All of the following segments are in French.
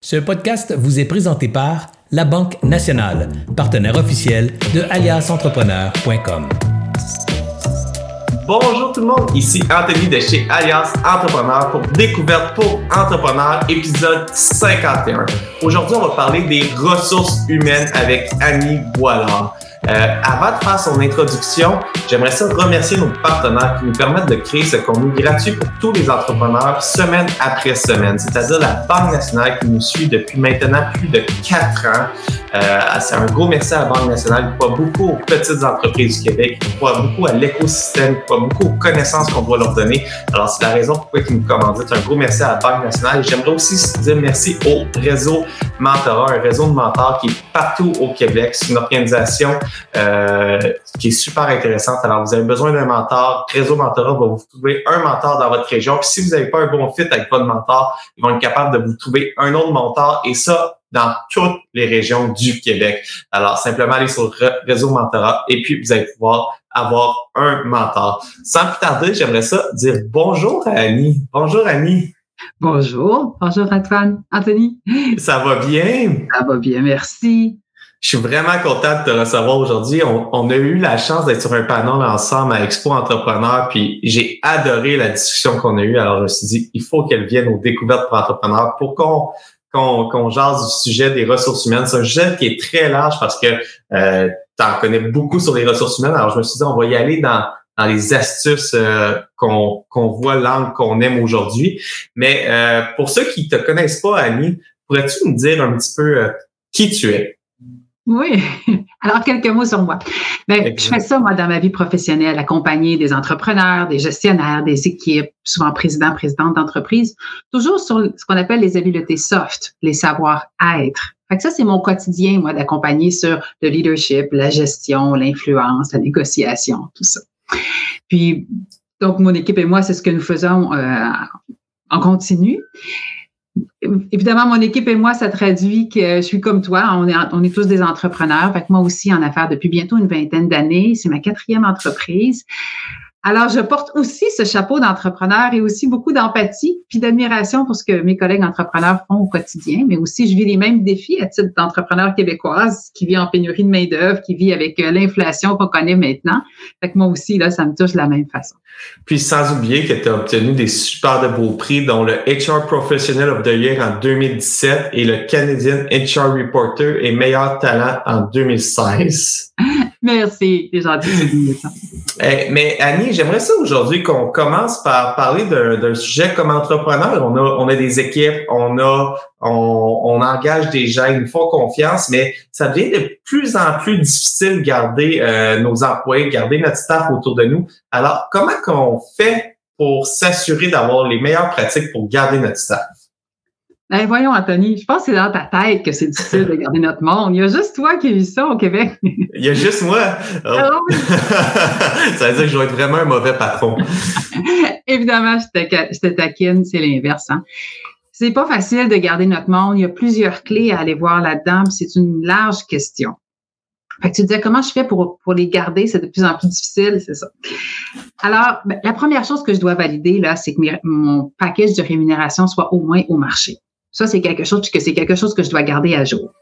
Ce podcast vous est présenté par La Banque Nationale, partenaire officiel de aliasentrepreneur.com. Bonjour tout le monde, ici Anthony de chez Alias Entrepreneur pour Découverte pour Entrepreneurs, épisode 51. Aujourd'hui, on va parler des ressources humaines avec Annie Boilard. Euh, avant de faire son introduction, j'aimerais ça remercier nos partenaires qui nous permettent de créer ce contenu gratuit pour tous les entrepreneurs semaine après semaine, c'est-à-dire la Banque nationale qui nous suit depuis maintenant plus de quatre ans. Euh, c'est un gros merci à la Banque nationale qui croit beaucoup aux petites entreprises du Québec, qui croit beaucoup à l'écosystème, qui croit beaucoup aux connaissances qu'on doit leur donner. Alors, c'est la raison pourquoi ils nous commanditent. Un gros merci à la Banque nationale. J'aimerais aussi dire merci au réseau Mentorat, un réseau de mentors qui est partout au Québec. C'est une organisation euh, qui est super intéressante. Alors, vous avez besoin d'un mentor. Réseau Mentorat va vous trouver un mentor dans votre région. Puis si vous n'avez pas un bon fit avec votre mentor, ils vont être capables de vous trouver un autre mentor. Et ça, dans toutes les régions du Québec. Alors, simplement aller sur réseau mentorat et puis vous allez pouvoir avoir un mentor. Sans plus tarder, j'aimerais ça dire bonjour à Annie. Bonjour Annie. Bonjour. Bonjour Antoine. Anthony. Ça va bien? Ça va bien, merci. Je suis vraiment content de te recevoir aujourd'hui. On, a eu la chance d'être sur un panel ensemble à Expo Entrepreneur, puis j'ai adoré la discussion qu'on a eue. Alors, je me suis dit, il faut qu'elle vienne aux découvertes pour entrepreneurs pour qu'on qu'on jase du sujet des ressources humaines. C'est un sujet qui est très large parce que euh, tu en connais beaucoup sur les ressources humaines. Alors, je me suis dit, on va y aller dans, dans les astuces euh, qu'on voit l'angle qu'on aime aujourd'hui. Mais euh, pour ceux qui te connaissent pas, Annie, pourrais-tu nous dire un petit peu euh, qui tu es? Oui. Alors, quelques mots sur moi. Ben, je fais ça, moi, dans ma vie professionnelle, accompagner des entrepreneurs, des gestionnaires, des équipes, souvent présidents, présidentes d'entreprise, toujours sur ce qu'on appelle les habiletés soft, les savoir-être. Fait que ça, c'est mon quotidien, moi, d'accompagner sur le leadership, la gestion, l'influence, la négociation, tout ça. Puis, donc, mon équipe et moi, c'est ce que nous faisons euh, en continu évidemment, mon équipe et moi, ça traduit que je suis comme toi. On est, tous des entrepreneurs. Fait moi aussi, en affaires depuis bientôt une vingtaine d'années. C'est ma quatrième entreprise. Alors, je porte aussi ce chapeau d'entrepreneur et aussi beaucoup d'empathie puis d'admiration pour ce que mes collègues entrepreneurs font au quotidien, mais aussi je vis les mêmes défis à titre d'entrepreneur québécoise qui vit en pénurie de main-d'œuvre, qui vit avec euh, l'inflation qu'on connaît maintenant. Fait que moi aussi, là, ça me touche de la même façon. Puis sans oublier que tu as obtenu des super de beaux prix, dont le HR Professional of the Year en 2017 et le Canadian HR Reporter et meilleur talent en 2016. Merci, c'est gentil. Eh, mais Annie, j'aimerais ça aujourd'hui qu'on commence par parler d'un sujet comme entrepreneur. On a, on a des équipes, on a, on, on engage des gens, ils nous font confiance, mais ça devient de plus en plus difficile de garder euh, nos employés, garder notre staff autour de nous. Alors, comment qu'on fait pour s'assurer d'avoir les meilleures pratiques pour garder notre staff? Ben voyons, Anthony, je pense que c'est dans ta tête que c'est difficile de garder notre monde. Il y a juste toi qui as vu ça au Québec. Il y a juste moi. Oh. Ah ça veut dire que je vais être vraiment un mauvais patron. Évidemment, je te, je te taquine, c'est l'inverse. Hein? C'est pas facile de garder notre monde. Il y a plusieurs clés à aller voir là-dedans. C'est une large question. Fait que tu disais comment je fais pour, pour les garder, c'est de plus en plus difficile, c'est ça. Alors, ben, la première chose que je dois valider, là, c'est que mon package de rémunération soit au moins au marché. Ça, c'est quelque chose que c'est quelque chose que je dois garder à jour.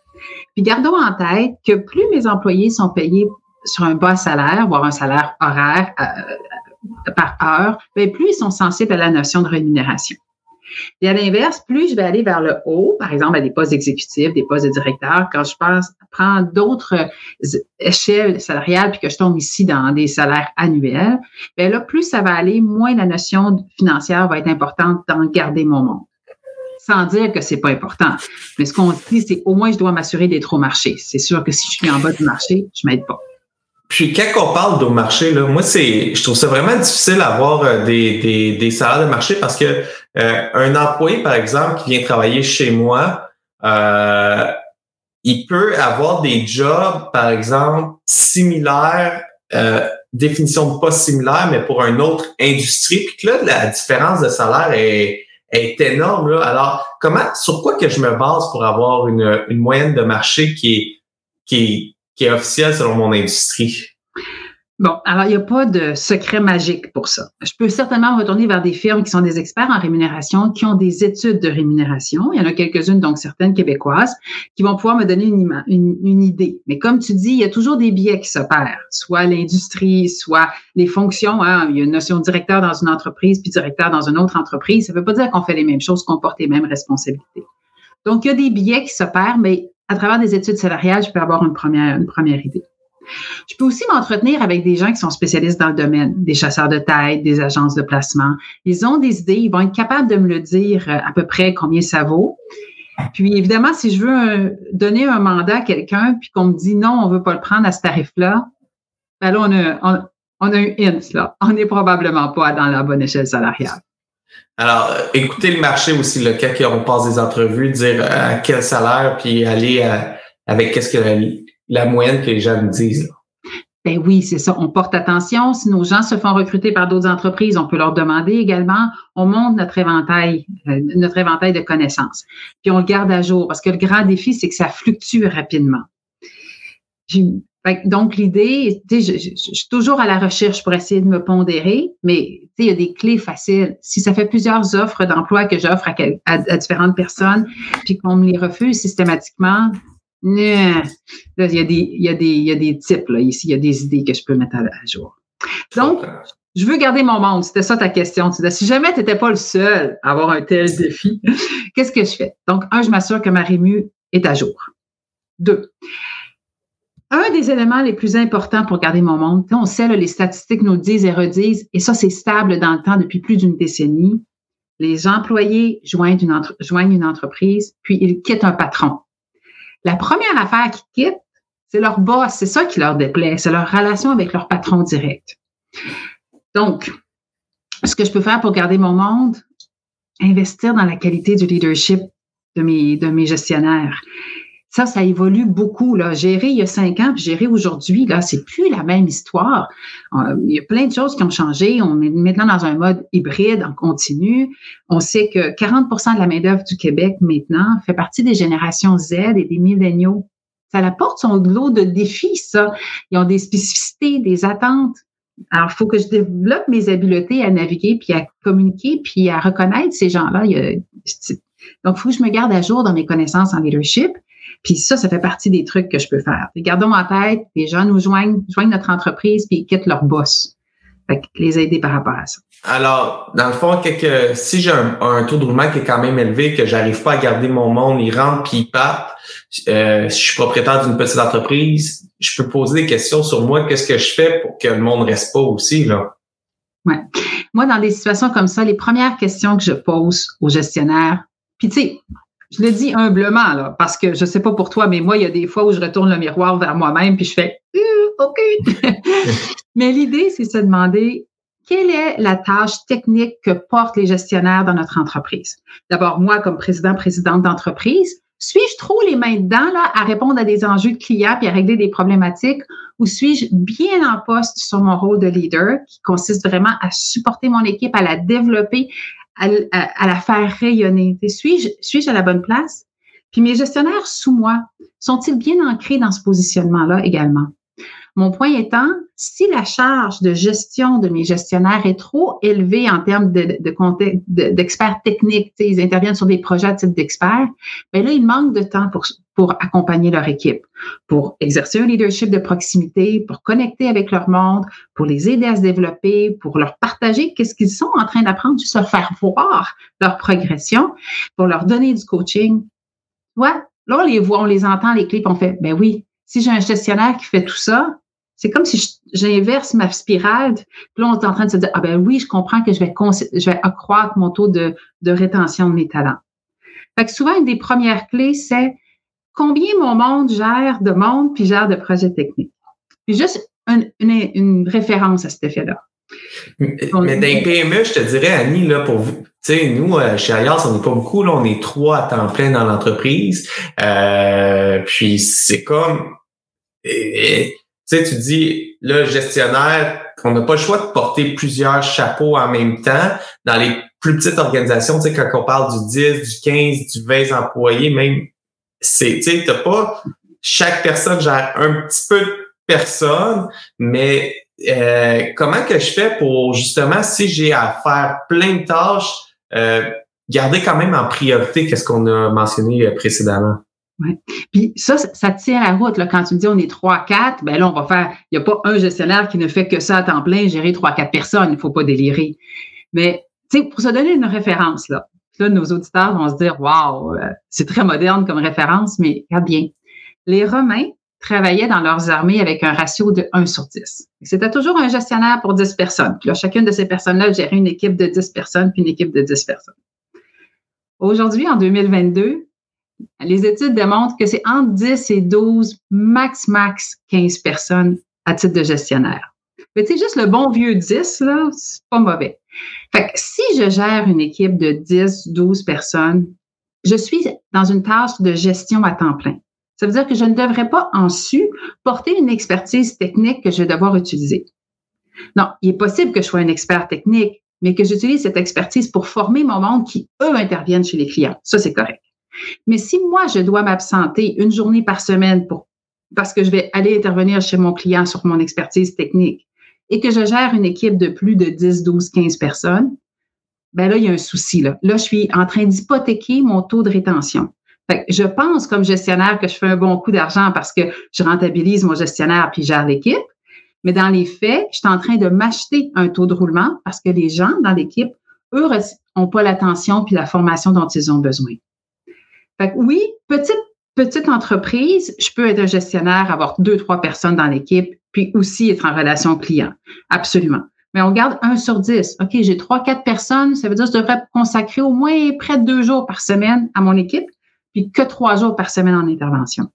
Puis gardons en tête que plus mes employés sont payés sur un bas salaire, voire un salaire horaire euh, par heure, bien, plus ils sont sensibles à la notion de rémunération. Et à l'inverse, plus je vais aller vers le haut, par exemple à des postes exécutifs, des postes de directeur, quand je pense prends d'autres échelles salariales puis que je tombe ici dans des salaires annuels, bien là, plus ça va aller, moins la notion financière va être importante dans garder mon monde sans dire que c'est pas important. Mais ce qu'on dit, c'est au moins je dois m'assurer d'être au marché. C'est sûr que si je suis en bas du marché, je m'aide pas. Puis quand on parle de marché, là, moi c'est, je trouve ça vraiment difficile d'avoir euh, des, des salaires de marché parce que euh, un employé, par exemple, qui vient travailler chez moi, euh, il peut avoir des jobs, par exemple, similaires, euh, définition de pas similaire, mais pour une autre industrie. Puis là, la différence de salaire est, énorme. Alors, comment, sur quoi que je me base pour avoir une, moyenne de marché qui qui est, qui est officielle selon mon industrie? Bon, alors il n'y a pas de secret magique pour ça. Je peux certainement retourner vers des firmes qui sont des experts en rémunération, qui ont des études de rémunération. Il y en a quelques-unes, donc certaines québécoises, qui vont pouvoir me donner une, idée. Mais comme tu dis, il y a toujours des biais qui s'opèrent, soit l'industrie, soit les fonctions. Hein. Il y a une notion de directeur dans une entreprise, puis directeur dans une autre entreprise. Ça ne veut pas dire qu'on fait les mêmes choses, qu'on porte les mêmes responsabilités. Donc, il y a des biais qui s'opèrent, mais à travers des études salariales, je peux avoir une première, une première idée. Je peux aussi m'entretenir avec des gens qui sont spécialistes dans le domaine, des chasseurs de tête, des agences de placement. Ils ont des idées, ils vont être capables de me le dire euh, à peu près combien ça vaut. Puis évidemment, si je veux donner un mandat à quelqu'un, puis qu'on me dit non, on veut pas le prendre à ce tarif-là, ben là, on a, on, un hint, là. On n'est probablement pas dans la bonne échelle salariale. Alors, euh, écoutez le marché aussi, le cas qu'on passe des entrevues, dire euh, à quel salaire, puis aller avec qu'est-ce que la, la moyenne que les gens nous disent. Ben oui, c'est ça. On porte attention. Si nos gens se font recruter par d'autres entreprises, on peut leur demander également. On monte notre éventail, euh, notre éventail de connaissances. Puis on le garde à jour parce que le grand défi, c'est que ça fluctue rapidement. Donc, l'idée, je, je, je, suis toujours à la recherche pour essayer de me pondérer, mais il y a des clés faciles. Si ça fait plusieurs offres d'emploi que j'offre à, à, différentes personnes, puis qu'on me les refuse systématiquement, il y a des, il y a des, il y a des types, là, ici, il y a des idées que je peux mettre à, jour. Donc, je veux garder mon monde. C'était ça ta question. Tu si jamais tu n'étais pas le seul à avoir un tel défi, qu'est-ce que je fais? Donc, un, je m'assure que ma rému est à jour. Deux, un des éléments les plus importants pour garder mon monde, on sait, les statistiques nous disent et redisent, et ça, c'est stable dans le temps depuis plus d'une décennie. Les employés joignent une, joignent une entreprise, puis ils quittent un patron. La première affaire qu'ils quittent, c'est leur boss, c'est ça qui leur déplaît, c'est leur relation avec leur patron direct. Donc, ce que je peux faire pour garder mon monde, investir dans la qualité du leadership de mes, de mes gestionnaires. Ça, ça évolue beaucoup. Là. Gérer il y a cinq ans, gérer aujourd'hui, là, c'est plus la même histoire. Euh, il y a plein de choses qui ont changé. On est maintenant dans un mode hybride, en continu. On sait que 40% de la main-d'œuvre du Québec maintenant fait partie des générations Z et des milléniaux. Ça apporte son lot de défis, ça. Ils ont des spécificités, des attentes. Alors, il faut que je développe mes habiletés à naviguer, puis à communiquer, puis à reconnaître ces gens-là. Donc, il faut que je me garde à jour dans mes connaissances en leadership. Puis ça, ça fait partie des trucs que je peux faire. gardons en tête, les gens nous joignent, joignent notre entreprise puis ils quittent leur boss. Fait que les aider par rapport à ça. Alors, dans le fond, si j'ai un, taux de roulement qui est quand même élevé, que j'arrive pas à garder mon monde, ils rentrent puis ils partent, euh, si je suis propriétaire d'une petite entreprise, je peux poser des questions sur moi, qu'est-ce que je fais pour que le monde reste pas aussi, là? Ouais. Moi, dans des situations comme ça, les premières questions que je pose aux gestionnaires, puis tu sais, je le dis humblement, là, parce que je sais pas pour toi, mais moi, il y a des fois où je retourne le miroir vers moi-même puis je fais euh, OK. mais l'idée, c'est de se demander quelle est la tâche technique que portent les gestionnaires dans notre entreprise? D'abord, moi, comme président, présidente d'entreprise, suis-je trop les mains dedans là, à répondre à des enjeux de clients et à régler des problématiques ou suis-je bien en poste sur mon rôle de leader qui consiste vraiment à supporter mon équipe, à la développer, à, la faire rayonner. Suis-je suis à la bonne place? Puis mes gestionnaires sous moi, sont-ils bien ancrés dans ce positionnement-là également? Mon point étant, si la charge de gestion de mes gestionnaires est trop élevée en termes de, d'experts techniques, ils interviennent sur des projets de type d'experts, bien là, il manque de temps pour, pour accompagner leur équipe, pour exercer un leadership de proximité, pour connecter avec leur monde, pour les aider à se développer, pour leur partager qu'est-ce qu'ils sont en train d'apprendre, juste leur faire voir leur progression, pour leur donner du coaching. Ouais, là, on les voit, on les entend, les clips, on fait, ben oui, si j'ai un gestionnaire qui fait tout ça, c'est comme si j'inverse ma spirale. Puis là, on est en train de se dire, ah ben oui, je comprends que je vais, je vais accroître mon taux de, de rétention de mes talents. Fait que souvent, une des premières clés, c'est combien mon monde gère de monde puis gère de projets techniques. Puis juste une, une, référence à cet effet-là. Mais, dans les PME, je te dirais, Annie, là, pour vous, tu sais, nous, euh, chez Alliance, on n'est pas beaucoup, là, on est trois à temps plein dans l'entreprise. Euh, puis c'est comme sais, tu dis, le gestionnaire, qu'on n'a pas le choix de porter plusieurs chapeaux en même temps. Dans les plus petites organisations, tu sais, quand on parle du 10, du 15, du 20 employés, même, c'est, tu sais, pas, chaque personne gère un petit peu de personne, mais euh, comment que je fais pour justement, si j'ai à faire plein de tâches, euh, garder quand même en priorité qu'est-ce qu'on a mentionné précédemment? Ouais. Puis ça, ça tient la route. Là. Quand tu me dis on est trois, quatre, ben là, on va faire. Il n'y a pas un gestionnaire qui ne fait que ça à temps plein, gérer trois, quatre personnes. Il ne faut pas délirer. Mais tu sais, pour se donner une référence, là, là, nos auditeurs vont se dire Waouh, c'est très moderne comme référence, mais regarde bien. Les Romains travaillaient dans leurs armées avec un ratio de 1 sur 10. C'était toujours un gestionnaire pour 10 personnes. Puis là, chacune de ces personnes-là gérait une équipe de 10 personnes, puis une équipe de 10 personnes. Aujourd'hui, en 2022, les études démontrent que c'est entre 10 et 12, max, max 15 personnes à titre de gestionnaire. Mais tu juste le bon vieux 10, là, c'est pas mauvais. Fait que si je gère une équipe de 10, 12 personnes, je suis dans une tâche de gestion à temps plein. Ça veut dire que je ne devrais pas en su porter une expertise technique que je vais devoir utiliser. Non, il est possible que je sois un expert technique, mais que j'utilise cette expertise pour former mon monde qui, eux, interviennent chez les clients. Ça, c'est correct. Mais si moi, je dois m'absenter une journée par semaine pour, parce que je vais aller intervenir chez mon client sur mon expertise technique et que je gère une équipe de plus de 10, 12, 15 personnes, ben là, il y a un souci. Là, là je suis en train d'hypothéquer mon taux de rétention. Je pense comme gestionnaire que je fais un bon coup d'argent parce que je rentabilise mon gestionnaire puis gère l'équipe. Mais dans les faits, je suis en train de m'acheter un taux de roulement parce que les gens dans l'équipe, eux, n'ont pas l'attention puis la formation dont ils ont besoin. Fait oui, petite, petite entreprise, je peux être un gestionnaire, avoir deux, trois personnes dans l'équipe, puis aussi être en relation client. Absolument. Mais on garde un sur dix. OK, j'ai trois, quatre personnes, ça veut dire que je devrais consacrer au moins près de deux jours par semaine à mon équipe, puis que trois jours par semaine en intervention.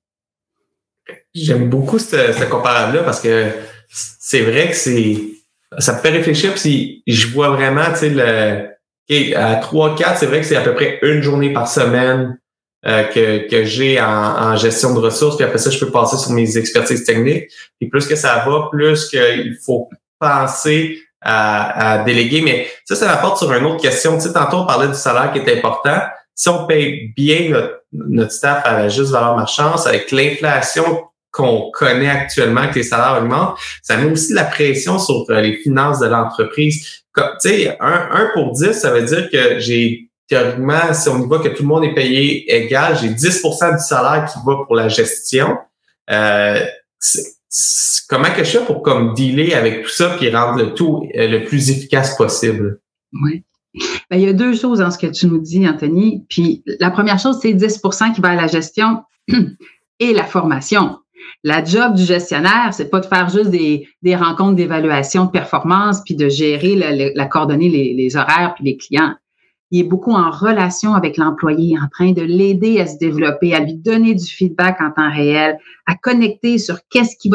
J'aime beaucoup ce, ce comparable-là parce que c'est vrai que c'est ça me fait réfléchir si je vois vraiment, tu sais, le à 3-4, c'est vrai que c'est à peu près une journée par semaine euh, que, que j'ai en, en, gestion de ressources, puis après ça, je peux passer sur mes expertises techniques. Puis plus que ça va, plus qu'il faut penser à, à, déléguer. Mais ça, ça m'apporte sur une autre question. Tu sais, tantôt, on parlait du salaire qui est important. Si on paye bien notre, notre staff à la juste valeur marchande, avec l'inflation qu'on connaît actuellement, que les salaires augmentent, ça met aussi de la pression sur euh, les finances de l'entreprise. Tu sais, un, un pour 10, ça veut dire que j'ai théoriquement, si on y voit que tout le monde est payé égal, j'ai 10% du salaire qui va pour la gestion. Euh, comment que je fais pour comme dealer avec tout ça puis rendre le tout euh, le plus efficace possible? Oui. Ben, il y a deux choses dans ce que tu nous dis, Anthony. Puis la première chose, c'est 10% qui va à la gestion et la formation. La job du gestionnaire, c'est pas de faire juste des, des rencontres d'évaluation de performance puis de gérer, la, la, les, les horaires puis les clients il est beaucoup en relation avec l'employé, en train de l'aider à se développer, à lui donner du feedback en temps réel, à connecter sur qu'est-ce qui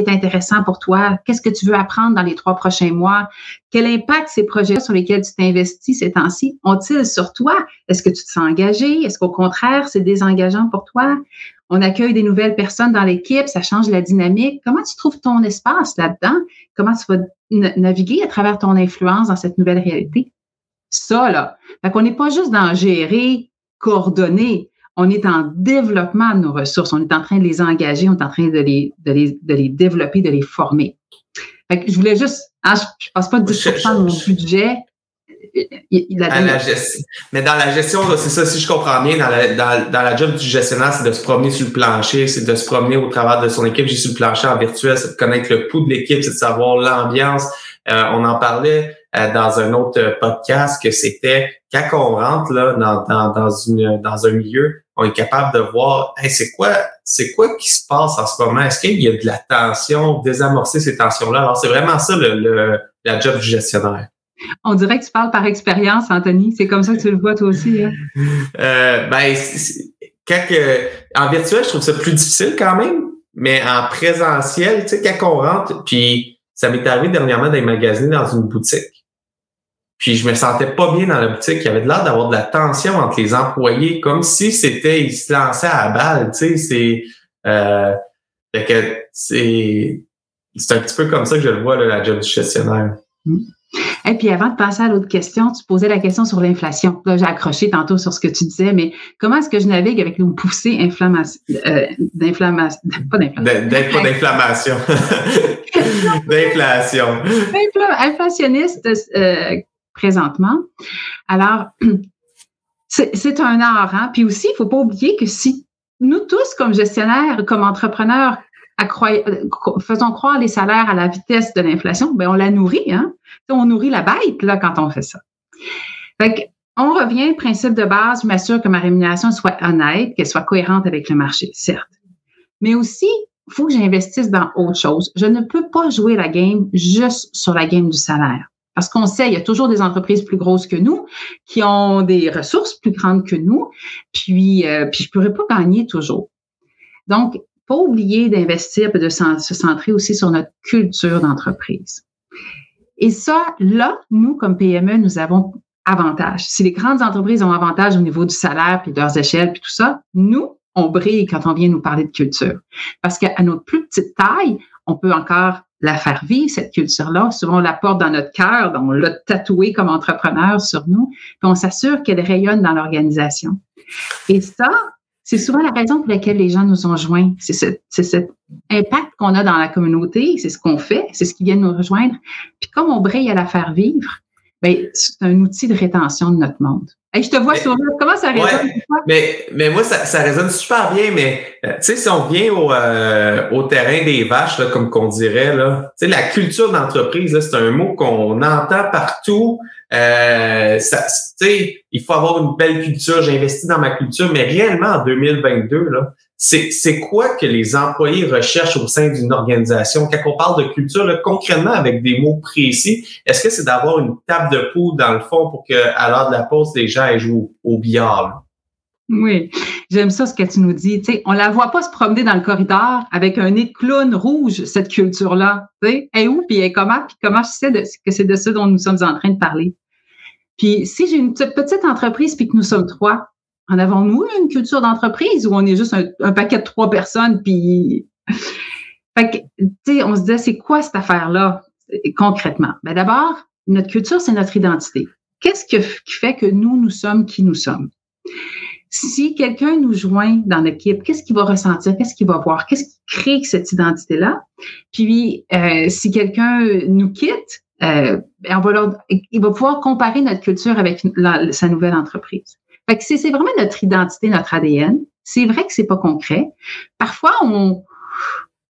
est intéressant pour toi, qu'est-ce que tu veux apprendre dans les trois prochains mois, quel impact ces projets sur lesquels tu t'investis ces temps-ci ont-ils sur toi? Est-ce que tu te sens engagé? Est-ce qu'au contraire, c'est désengageant pour toi? On accueille des nouvelles personnes dans l'équipe, ça change la dynamique. Comment tu trouves ton espace là-dedans? Comment tu vas naviguer à travers ton influence dans cette nouvelle réalité? Ça, là. Fait qu'on n'est pas juste dans gérer, coordonner. On est en développement de nos ressources. On est en train de les engager, on est en train de les, de les, de les développer, de les former. Fait que je voulais juste, hein, je, ne passe pas 10 de mon budget. la gestion. Mais dans la gestion, c'est ça, si je comprends bien, dans la, dans, dans la job du gestionnaire, c'est de se promener sur le plancher, c'est de se promener au travers de son équipe. J'ai sur le plancher en virtuel, c'est de connaître le pouls de l'équipe, c'est de savoir l'ambiance. Euh, on en parlait dans un autre podcast que c'était quand on rentre là dans, dans, dans, une, dans un milieu, on est capable de voir c'est quoi c'est quoi qui se passe en ce moment? Est-ce qu'il y a de la tension, désamorcer ces tensions-là? Alors, c'est vraiment ça le, le, la job du gestionnaire. On dirait que tu parles par expérience, Anthony. C'est comme ça que tu le vois toi aussi. Hein? Euh, ben, quand en virtuel, je trouve ça plus difficile quand même, mais en présentiel, tu sais, quand on rentre, puis ça m'est arrivé dernièrement d'être magasiné dans une boutique. Puis je me sentais pas bien dans la boutique. Il y avait de l'air d'avoir de la tension entre les employés, comme si c'était, ils se lançaient à la balle. Tu sais, c'est, euh, que c'est, c'est un petit peu comme ça que je le vois, là, la job du gestionnaire. Mm. Et puis avant de passer à l'autre question, tu posais la question sur l'inflation. Là, j'ai accroché tantôt sur ce que tu disais, mais comment est-ce que je navigue avec une poussée inflammation, euh, d'inflammation, pas d'inflammation. Pas d'inflammation. d'inflation. Inflationniste euh, présentement. Alors, c'est un art. Hein? Puis aussi, il ne faut pas oublier que si nous tous, comme gestionnaires, comme entrepreneurs, faisons croire les salaires à la vitesse de l'inflation, ben on la nourrit. Hein? On nourrit la bête là, quand on fait ça. Fait on revient au principe de base, je m'assure que ma rémunération soit honnête, qu'elle soit cohérente avec le marché, certes. Mais aussi, il faut que j'investisse dans autre chose. Je ne peux pas jouer la game juste sur la game du salaire. Parce qu'on sait, il y a toujours des entreprises plus grosses que nous, qui ont des ressources plus grandes que nous, puis, euh, puis je ne pourrais pas gagner toujours. Donc, pas oublier d'investir et de se centrer aussi sur notre culture d'entreprise. Et ça, là, nous, comme PME, nous avons avantage. Si les grandes entreprises ont avantage au niveau du salaire, puis de leurs échelles, puis tout ça, nous, on brille quand on vient nous parler de culture. Parce qu'à notre plus petite taille, on peut encore la faire vivre, cette culture-là. Souvent, on la porte dans notre cœur, on l'a tatouée comme entrepreneur sur nous, puis on s'assure qu'elle rayonne dans l'organisation. Et ça, c'est souvent la raison pour laquelle les gens nous ont joints. C'est cet impact qu'on a dans la communauté, c'est ce qu'on fait, c'est ce qui vient nous rejoindre. Puis comme on brille à la faire vivre, ben, c'est un outil de rétention de notre monde. Je te vois sourire. Comment ça résonne? mais, mais moi, ça, ça résonne super bien, mais euh, tu sais, si on vient au, euh, au terrain des vaches, là, comme qu'on dirait, là, tu sais, la culture d'entreprise, c'est un mot qu'on entend partout. Euh, ça, il faut avoir une belle culture, j'ai investi dans ma culture, mais réellement en 2022, là, c'est quoi que les employés recherchent au sein d'une organisation? Quand on parle de culture, là, concrètement, avec des mots précis, est-ce que c'est d'avoir une table de poudre dans le fond pour que à l'heure de la pause, les gens joué au, billard? Oui, j'aime ça ce que tu nous dis. sais, on la voit pas se promener dans le corridor avec un nez de clown rouge, cette culture-là. Elle est où, puis elle est comment, puis comment je sais que c'est de ça dont nous sommes en train de parler. Puis si j'ai une petite entreprise puis que nous sommes trois, en avons-nous une culture d'entreprise où on est juste un, paquet de trois personnes puis fait que, tu sais, on se disait, c'est quoi cette affaire-là concrètement? Ben d'abord, notre culture, c'est notre identité. Qu'est-ce qui fait que nous, nous sommes qui nous sommes? Si quelqu'un nous joint dans l'équipe, qu'est-ce qu'il va ressentir? Qu'est-ce qu'il va voir? Qu'est-ce qui crée cette identité-là? Puis, euh, si quelqu'un nous quitte, euh, ben, on va il va pouvoir comparer notre culture avec sa nouvelle entreprise. Fait que c'est vraiment notre identité, notre ADN. C'est vrai que c'est pas concret. Parfois, on,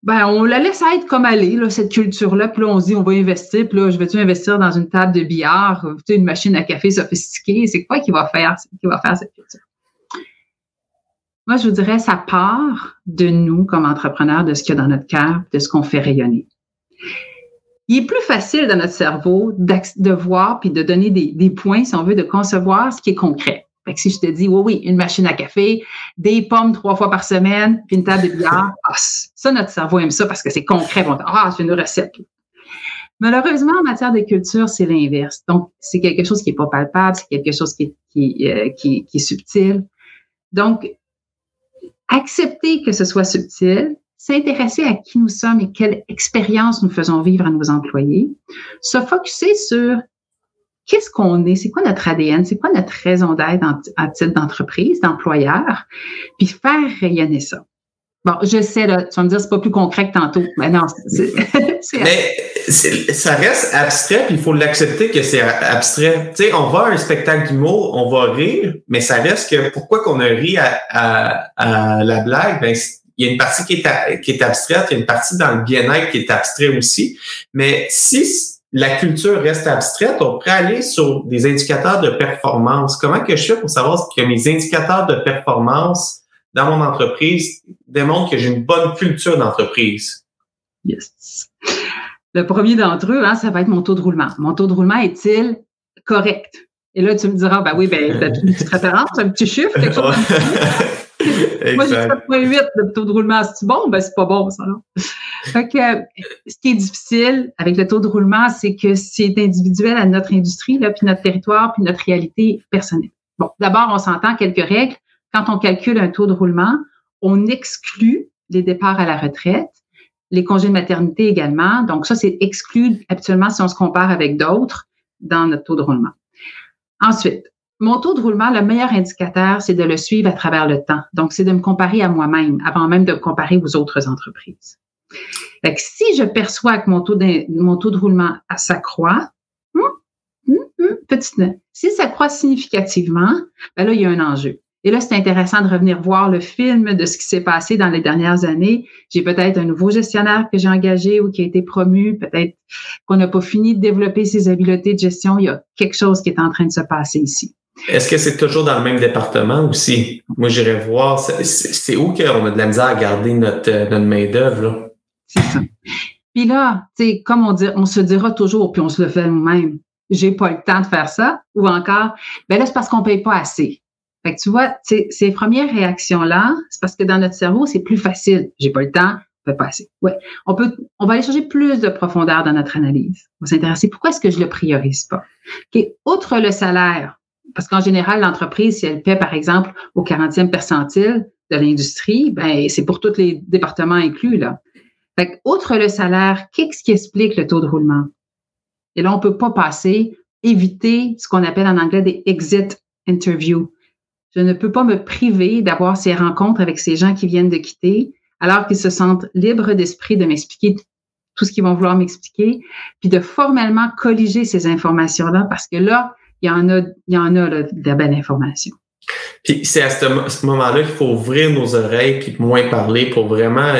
ben, on la laisse être comme aller, là, cette culture-là. Puis là, on se dit, on va investir. Puis là, je vais-tu investir dans une table de billard, une machine à café sophistiquée? C'est quoi qui va faire, qui va faire cette culture? Moi, je vous dirais, ça part de nous comme entrepreneurs, de ce qu'il y a dans notre cœur, de ce qu'on fait rayonner il est plus facile dans notre cerveau de voir puis de donner des, points, si on veut, de concevoir ce qui est concret. Fait que si je te dis, oui, oui, une machine à café, des pommes trois fois par semaine, puis une table de billard, ah, ça, notre cerveau aime ça parce que c'est concret. Bon, ah, c'est une recette. Malheureusement, en matière de culture, c'est l'inverse. Donc, c'est quelque chose qui est pas palpable, c'est quelque chose qui est, euh, qui, qui est subtil. Donc, accepter que ce soit subtil, s'intéresser à qui nous sommes et quelle expérience nous faisons vivre à nos employés, se focuser sur qu'est-ce qu'on est, c'est quoi notre ADN, c'est quoi notre raison d'être en, titre d'entreprise, d'employeur, puis faire rayonner ça. Bon, je sais, là, tu vas me dire, c'est pas plus concret que tantôt. Mais non, c'est. Mais ça reste abstrait, puis il faut l'accepter que c'est abstrait. Tu sais, on va à un spectacle d'humour, on va rire, mais ça reste que pourquoi qu'on a ri à, à, la blague, ben, il y a une partie qui est, qui est abstraite, il y a une partie dans le bien-être qui est abstrait aussi. Mais si la culture reste abstraite, on pourrait aller sur des indicateurs de performance. Comment que je fais pour savoir que mes indicateurs de performance dans mon entreprise démontrent que j'ai une bonne culture d'entreprise? Yes. Le premier d'entre eux, hein, ça va être mon taux de roulement. Mon taux de roulement est-il correct? Et là, tu me diras, ben oui, ben, tu une petite référence, un petit chiffre, quelque chose Moi, j'ai 7,8 de taux de roulement. C'est bon? Ben, c'est pas bon, ça, non? Fait que, ce qui est difficile avec le taux de roulement, c'est que c'est individuel à notre industrie, là, puis notre territoire, puis notre réalité personnelle. Bon, d'abord, on s'entend quelques règles. Quand on calcule un taux de roulement, on exclut les départs à la retraite, les congés de maternité également. Donc, ça, c'est exclu habituellement si on se compare avec d'autres dans notre taux de roulement. Ensuite, mon taux de roulement, le meilleur indicateur, c'est de le suivre à travers le temps. Donc, c'est de me comparer à moi-même avant même de me comparer aux autres entreprises. Fait si je perçois que mon taux de, roulement s'accroît, hum, hum, hum, petite, si ça croît significativement, ben là, il y a un enjeu. Et là, c'est intéressant de revenir voir le film de ce qui s'est passé dans les dernières années. J'ai peut-être un nouveau gestionnaire que j'ai engagé ou qui a été promu, peut-être qu'on n'a pas fini de développer ses habiletés de gestion. Il y a quelque chose qui est en train de se passer ici. Est-ce que c'est toujours dans le même département aussi? Moi, j'irais voir, c'est où qu'on a de la misère à garder notre, euh, notre main-d'œuvre, C'est ça. Puis là, comme on dit, on se dira toujours, puis on se le fait nous-mêmes. J'ai pas le temps de faire ça. Ou encore, ben là, c'est parce qu'on paye pas assez. Fait que tu vois, ces premières réactions-là, c'est parce que dans notre cerveau, c'est plus facile. J'ai pas le temps, on peut pas assez. Ouais. On peut, on va aller chercher plus de profondeur dans notre analyse. On va s'intéresser pourquoi est-ce que je le priorise pas? Okay. Outre le salaire, parce qu'en général, l'entreprise, si elle paie, par exemple, au 40e percentile de l'industrie, ben, c'est pour tous les départements inclus, là. Fait outre le salaire, qu'est-ce qui explique le taux de roulement? Et là, on peut pas passer, éviter ce qu'on appelle en anglais des exit interviews. Je ne peux pas me priver d'avoir ces rencontres avec ces gens qui viennent de quitter, alors qu'ils se sentent libres d'esprit de m'expliquer tout ce qu'ils vont vouloir m'expliquer, puis de formellement colliger ces informations-là, parce que là, il y en a, il y en a là, de la belle information. Puis c'est à ce, moment-là qu'il faut ouvrir nos oreilles puis moins parler pour vraiment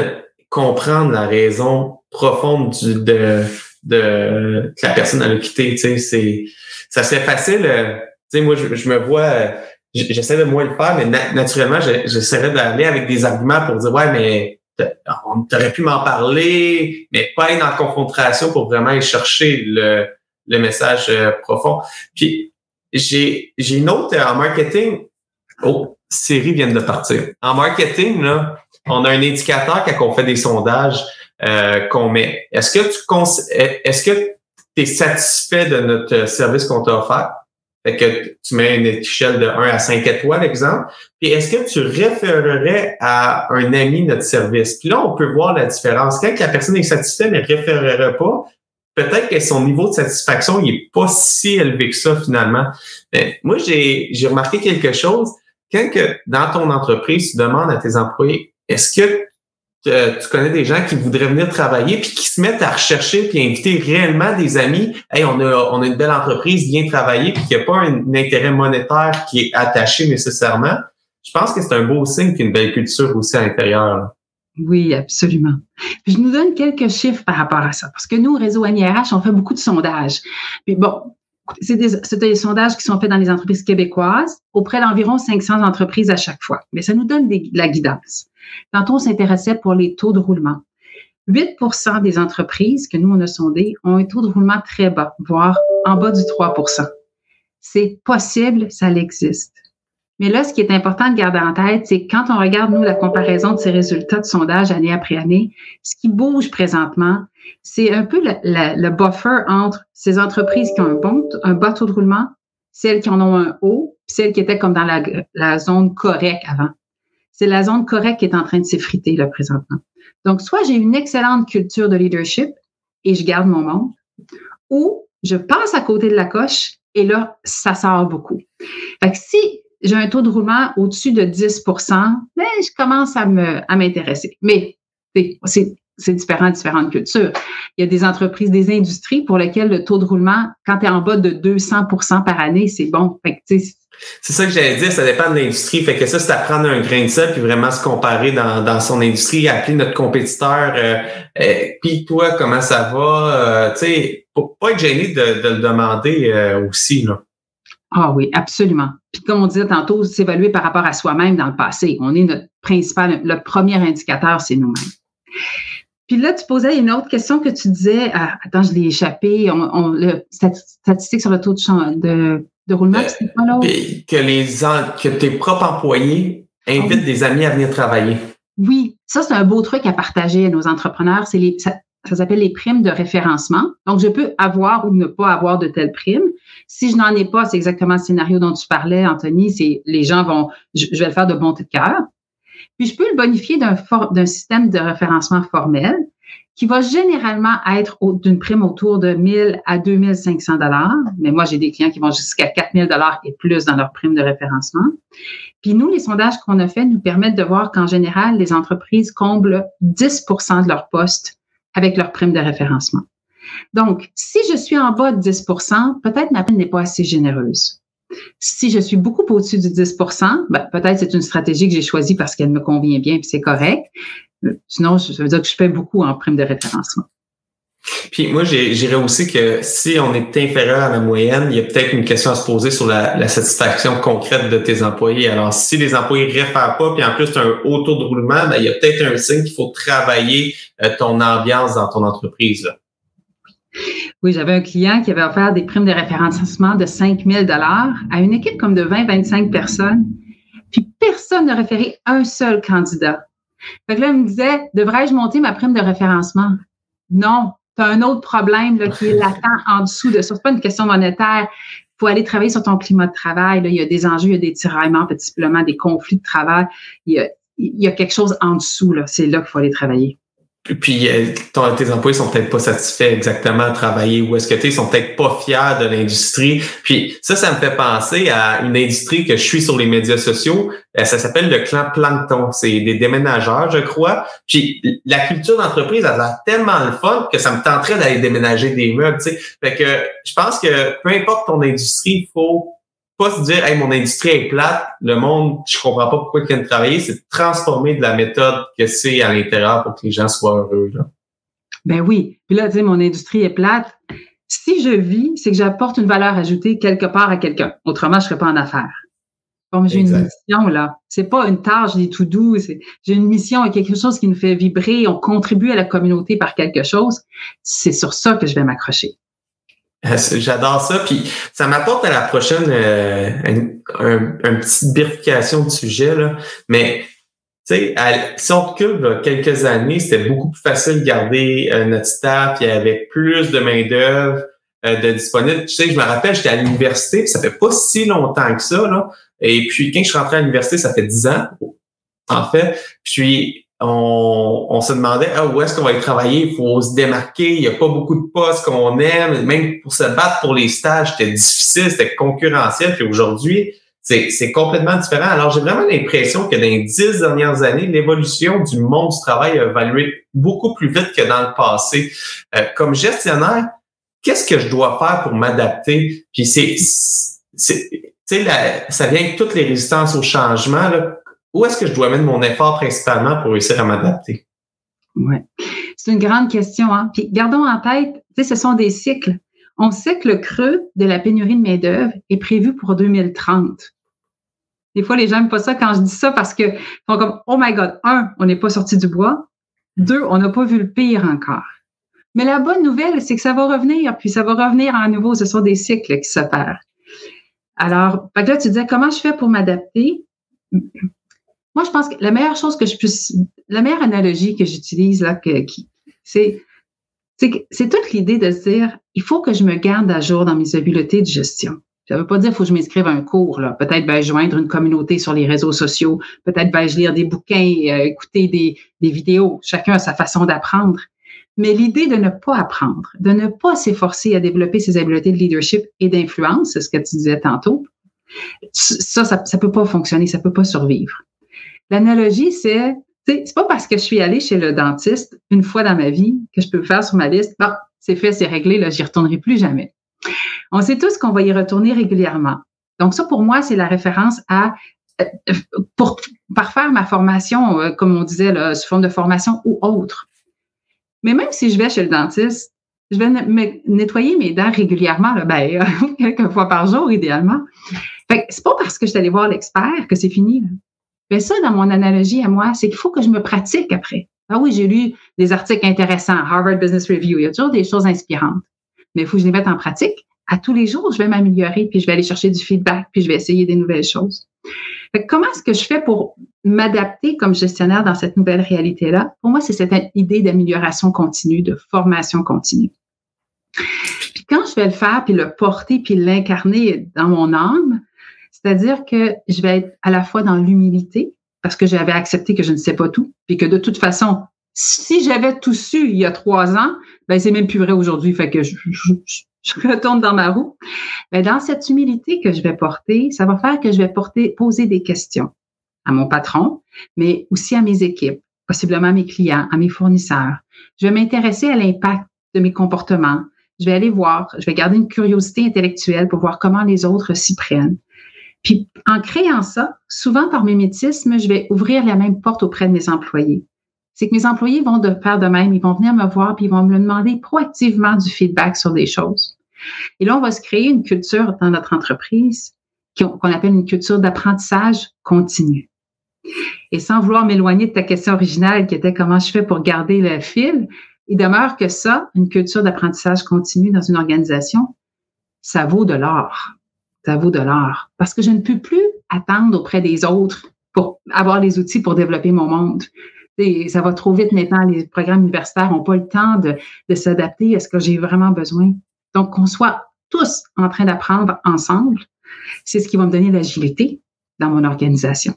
comprendre la raison profonde du, de, de la personne a quitté. Tu sais, c'est ça serait facile. Euh, tu sais, moi, je, me vois j'essaie de moins le faire, mais naturellement, j'essaierais d'aller avec des arguments pour dire ouais, mais on aurait pu m'en parler, mais pas être en confrontation pour vraiment aller chercher le, le message euh, profond. Puis j'ai j'ai une autre en marketing. Oh, Siri vient de partir. En marketing, là, on a un indicateur quand on fait des sondages euh, qu'on met. Est-ce que tu est-ce que tu es satisfait de notre service qu'on t'a offert? Fait que tu mets une échelle de 1 à 5 étoiles, exemple. Puis est-ce que tu référerais à un ami notre service? Puis là, on peut voir la différence. Quand la personne est satisfaite, mais ne référerait pas, peut-être que son niveau de satisfaction il est pas si élevé que ça finalement. Mais moi, j'ai, j'ai remarqué quelque chose. Quand que dans ton entreprise, tu demandes à tes employés, est-ce que euh, tu connais des gens qui voudraient venir travailler puis qui se mettent à rechercher puis inviter réellement des amis? Hey, on a, on a une belle entreprise, viens travailler puis qu'il n'y a pas un, intérêt monétaire qui est attaché nécessairement. Je pense que c'est un beau signe qu'une belle culture aussi à l'intérieur. Oui, absolument. je nous donne quelques chiffres par rapport à ça parce que nous, au réseau NIRH, on fait beaucoup de sondages. Bon, c'est des, des, sondages qui sont faits dans les entreprises québécoises auprès d'environ 500 entreprises à chaque fois. Mais ça nous donne de la guidance. Tantôt, on s'intéressait pour les taux de roulement. 8% des entreprises que nous, on a sondées ont un taux de roulement très bas, voire en bas du 3% C'est possible, ça existe. Mais là, ce qui est important de garder en tête, c'est quand on regarde, nous, la comparaison de ces résultats de sondage année après année, ce qui bouge présentement, c'est un peu le, buffer entre ces entreprises qui ont un bon, un bas taux de roulement, celles qui en ont un haut, celles qui étaient comme dans la, la zone correcte avant c'est la zone correcte qui est en train de s'effriter là présentement. Donc, soit j'ai une excellente culture de leadership et je garde mon monde, ou je passe à côté de la coche et là, ça sort beaucoup. Fait que si j'ai un taux de roulement au-dessus de 10% ben, je commence à me à m'intéresser. Mais c'est c'est différent, différentes cultures. Il y a des entreprises, des industries pour lesquelles le taux de roulement, quand tu es en bas de 200% par année, c'est bon. c'est ça que j'allais dire, ça dépend de l'industrie. Fait que ça, c'est à prendre un grain de sel puis vraiment se comparer dans, dans son industrie, appeler notre compétiteur. Euh, euh, puis toi, comment ça va? Euh, tu sais, pas être gêné de, de le demander euh, aussi. Là. Ah oui, absolument. Puis comme on disait tantôt, s'évaluer par rapport à soi-même dans le passé. On est notre principal, le premier indicateur, c'est nous-mêmes. Puis là, tu posais une autre question que tu disais, ah, attends, je l'ai échappé, on, on, le statistique sur le taux de, de, de roulement, euh, c'est pas là? Que, les, que tes propres employés invitent ah des amis à venir travailler. Oui, ça, c'est un beau truc à partager à nos entrepreneurs. C'est les, ça, ça s'appelle les primes de référencement. Donc, je peux avoir ou ne pas avoir de telles primes. Si je n'en ai pas, c'est exactement le scénario dont tu parlais, Anthony. C'est les gens vont, je, vais le faire de bonté de cœur. Puis je peux le bonifier d'un système de référencement formel. qui va généralement être d'une prime autour de 1000 à 2500 dollars. Mais moi, j'ai des clients qui vont jusqu'à 4000 dollars et plus dans leur prime de référencement. Puis nous, les sondages qu'on a faits nous permettent de voir qu'en général, les entreprises comblent 10% de leur poste avec leur prime de référencement. Donc, si je suis en bas de 10% peut-être ma prime n'est pas assez généreuse. Si je suis beaucoup au-dessus du 10% ben, peut-être c'est une stratégie que j'ai choisie parce qu'elle me convient bien et c'est correct. Sinon, ça veut dire que je paie beaucoup en prime de référencement. Puis moi, j'irais aussi que si on est inférieur à la moyenne, il y a peut-être une question à se poser sur la, satisfaction concrète de tes employés. Alors, si les employés ne réfèrent pas, puis en plus, tu as un haut taux de roulement, ben, il y a peut-être un signe qu'il faut travailler euh, ton ambiance dans ton entreprise. Oui, j'avais un client qui avait offert des primes de référencement de 5 000 à une équipe comme de 20-25 personnes. Puis personne n'a référé un seul candidat. Fait que là, il me disait, devrais-je monter ma prime de référencement? Non, tu as un autre problème là, qui est latent en dessous de ça. C'est pas une question monétaire. Il faut aller travailler sur ton climat de travail. Là. Il y a des enjeux, il y a des tiraillements, simplement des conflits de travail. Il y a, il y a quelque chose en dessous. Là. C'est là qu'il faut aller travailler. Puis euh, tes employés sont peut-être pas satisfaits exactement à travailler ou est-ce que tu sont peut-être pas fiers de l'industrie. Puis ça, ça me fait penser à une industrie que je suis sur les médias sociaux. Euh, ça s'appelle le clan Plankton. C'est des déménageurs, je crois. Puis la culture d'entreprise, elle a tellement le fun que ça me tenterait d'aller déménager des meubles. Tu sais. Fait que je pense que peu importe ton industrie, il faut pas se dire, hey, mon industrie est plate, le monde, je comprends pas pourquoi ils viennent travailler, c'est de transformer de la méthode que c'est à l'intérieur pour que les gens soient heureux. Là. Ben oui. Puis là, tu sais, mon industrie est plate. Si je vis, c'est que j'apporte une valeur ajoutée quelque part à quelqu'un. Autrement, je serais pas en affaires. Comme j'ai une mission, là. C'est pas une tâche des tout doux. J'ai une mission et quelque chose qui nous fait vibrer. On contribue à la communauté par quelque chose. C'est sur ça que je vais m'accrocher. J'adore ça. Puis ça m'apporte à la prochaine euh, une, petite bifurcation du sujet. Là. Mais tu sais, si on recule quelques années, c'était beaucoup plus facile de garder euh, notre staff. Il y avait plus de main-d'œuvre euh, de disponible. Tu sais, je me rappelle, j'étais à l'université, ça fait pas si longtemps que ça. Là. Et puis quand je suis rentré à l'université, ça fait dix ans, en fait. Puis on, se demandait ah, où est-ce qu'on va aller travailler, il faut se démarquer, il n'y a pas beaucoup de postes qu'on aime, même pour se battre pour les stages, c'était difficile, c'était concurrentiel, puis aujourd'hui, c'est complètement différent. Alors, j'ai vraiment l'impression que dans les dix dernières années, l'évolution du monde du travail a évolué beaucoup plus vite que dans le passé. Euh, comme gestionnaire, qu'est-ce que je dois faire pour m'adapter? Puis c'est, tu sais, ça vient avec toutes les résistances au changement. Où est-ce que je dois mettre mon effort principalement pour réussir à m'adapter? Oui. C'est une grande question. Hein? Puis gardons en tête, ce sont des cycles. On sait que le creux de la pénurie de main-d'œuvre est prévu pour 2030. Des fois, les gens n'aiment pas ça quand je dis ça parce que font comme Oh my God, un, on n'est pas sorti du bois. Deux, on n'a pas vu le pire encore. Mais la bonne nouvelle, c'est que ça va revenir, puis ça va revenir à nouveau. Ce sont des cycles qui s'opèrent. Alors, là, tu disais comment je fais pour m'adapter? Moi, je pense que la meilleure chose que je puisse, la meilleure analogie que j'utilise là, que, c'est, c'est toute l'idée de se dire, il faut que je me garde à jour dans mes habiletés de gestion. Ça ne veut pas dire qu'il faut que je m'inscrive à un cours. Là. Peut-être vais joindre une communauté sur les réseaux sociaux. Peut-être vais-je lire des bouquins, euh, écouter des, des vidéos. Chacun a sa façon d'apprendre. Mais l'idée de ne pas apprendre, de ne pas s'efforcer à développer ses habiletés de leadership et d'influence, c'est ce que tu disais tantôt, ça, ça ne peut pas fonctionner, ça ne peut pas survivre. L'analogie, c'est, c'est pas parce que je suis allée chez le dentiste une fois dans ma vie que je peux faire sur ma liste, bon, c'est fait, c'est réglé, là, j'y retournerai plus jamais. On sait tous qu'on va y retourner régulièrement. Donc ça, pour moi, c'est la référence à euh, pour parfaire ma formation, euh, comme on disait, là, sous forme de formation ou autre. Mais même si je vais chez le dentiste, je vais nettoyer mes dents régulièrement, là, ben, quelques fois par jour, idéalement. Fait c'est pas parce que je suis allée voir l'expert que c'est fini. Là. Mais ça, dans mon analogie à moi, c'est qu'il faut que je me pratique après. Ah oui, j'ai lu des articles intéressants, Harvard Business Review, il y a toujours des choses inspirantes. Mais il faut que je les mette en pratique. À tous les jours, je vais m'améliorer, puis je vais aller chercher du feedback, puis je vais essayer des nouvelles choses. comment est-ce que je fais pour m'adapter comme gestionnaire dans cette nouvelle réalité-là? Pour moi, c'est cette idée d'amélioration continue, de formation continue. Puis quand je vais le faire, puis le porter, puis l'incarner dans mon âme, c'est-à-dire que je vais être à la fois dans l'humilité, parce que j'avais accepté que je ne sais pas tout, puis que de toute façon, si j'avais tout su il y a trois ans, ben c'est même plus vrai aujourd'hui. Fait que je, retourne dans ma roue. Mais dans cette humilité que je vais porter, ça va faire que je vais porter, poser des questions à mon patron, mais aussi à mes équipes, possiblement à mes clients, à mes fournisseurs. Je vais m'intéresser à l'impact de mes comportements. Je vais aller voir, je vais garder une curiosité intellectuelle pour voir comment les autres s'y prennent. Puis en créant ça, souvent par mimétisme, je vais ouvrir la même porte auprès de mes employés. C'est que mes employés vont de faire de même, ils vont venir me voir puis ils vont me demander proactivement du feedback sur des choses. Et là, on va se créer une culture dans notre entreprise qu'on appelle une culture d'apprentissage continu. Et sans vouloir m'éloigner de ta question originale qui était comment je fais pour garder le fil, il demeure que ça, une culture d'apprentissage continu dans une organisation, ça vaut de l'or. Ça vaut de l'or. Parce que je ne peux plus attendre auprès des autres pour avoir les outils pour développer mon monde. ça va trop vite maintenant. Les programmes universitaires n'ont pas le temps de, de s'adapter à ce que j'ai vraiment besoin. Donc, qu'on soit tous en train d'apprendre ensemble, c'est ce qui va me donner l'agilité dans mon organisation.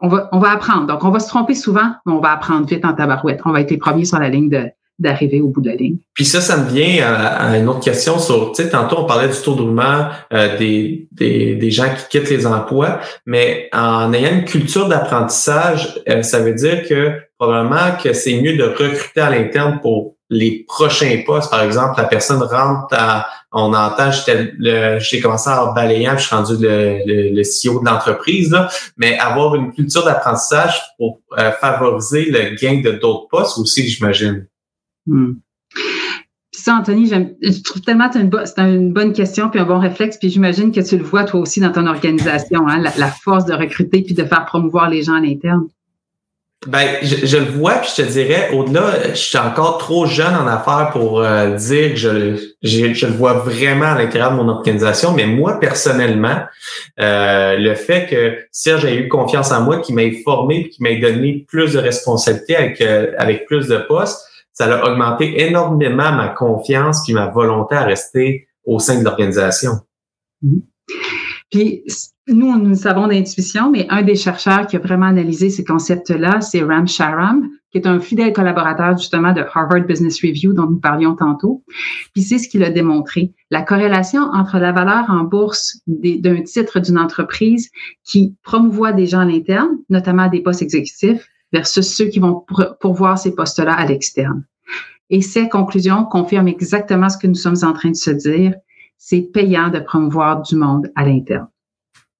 On va, on va apprendre. Donc, on va se tromper souvent, mais on va apprendre vite en tabarouette. On va être les premiers sur la ligne de, d'arriver au bout de la ligne. Puis ça, ça me vient à, une autre question sur, tu sais, tantôt on parlait du taux de roulement euh, des, des, des, gens qui quittent les emplois, mais en ayant une culture d'apprentissage, euh, ça veut dire que probablement que c'est mieux de recruter à l'interne pour les prochains postes. Par exemple, la personne rentre à, on entend, j'ai commencé à balayant, je suis rendu le, le, le CEO de l'entreprise, mais avoir une culture d'apprentissage pour euh, favoriser le gain de d'autres postes aussi, j'imagine. Hmm. ça, Anthony, je trouve tellement que c'est une, bonne question puis un bon réflexe, puis j'imagine que tu le vois toi aussi dans ton organisation, hein, la, force de recruter puis de faire promouvoir les gens à l'interne. Ben, je, le vois, puis je te dirais, au-delà, je suis encore trop jeune en affaires pour euh, dire que je, je, le vois vraiment à l'intérieur de mon organisation, mais moi, personnellement, euh, le fait que Serge ait eu confiance en moi, qu'il m'ait formé, qu'il m'ait donné plus de responsabilités avec, euh, avec plus de postes, ça a augmenté énormément ma confiance puis ma volonté à rester au sein de l'organisation. Mm-hmm. Puis, nous, nous savons d'intuition, mais un des chercheurs qui a vraiment analysé ces concepts-là, c'est Ram Sharam, qui est un fidèle collaborateur justement de Harvard Business Review dont nous parlions tantôt. Puis c'est ce qu'il a démontré. La corrélation entre la valeur en bourse d'un titre d'une entreprise qui promouvoit des gens à l'interne, notamment des postes exécutifs, versus ceux qui vont pourvoir ces postes-là à l'externe. Et ces conclusions confirment exactement ce que nous sommes en train de se dire. C'est payant de promouvoir du monde à l'interne.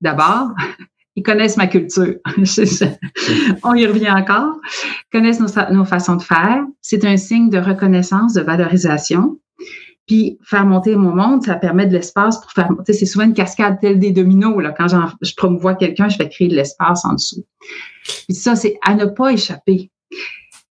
D'abord, ils connaissent ma culture. On y revient encore. Ils connaissent nos, nos façons de faire. C'est un signe de reconnaissance, de valorisation. Puis faire monter mon monde, ça permet de l'espace pour faire monter. C'est souvent une cascade telle des dominos. Là. Quand je promouvois quelqu'un, je fais créer de l'espace en dessous. Puis ça, c'est à ne pas échapper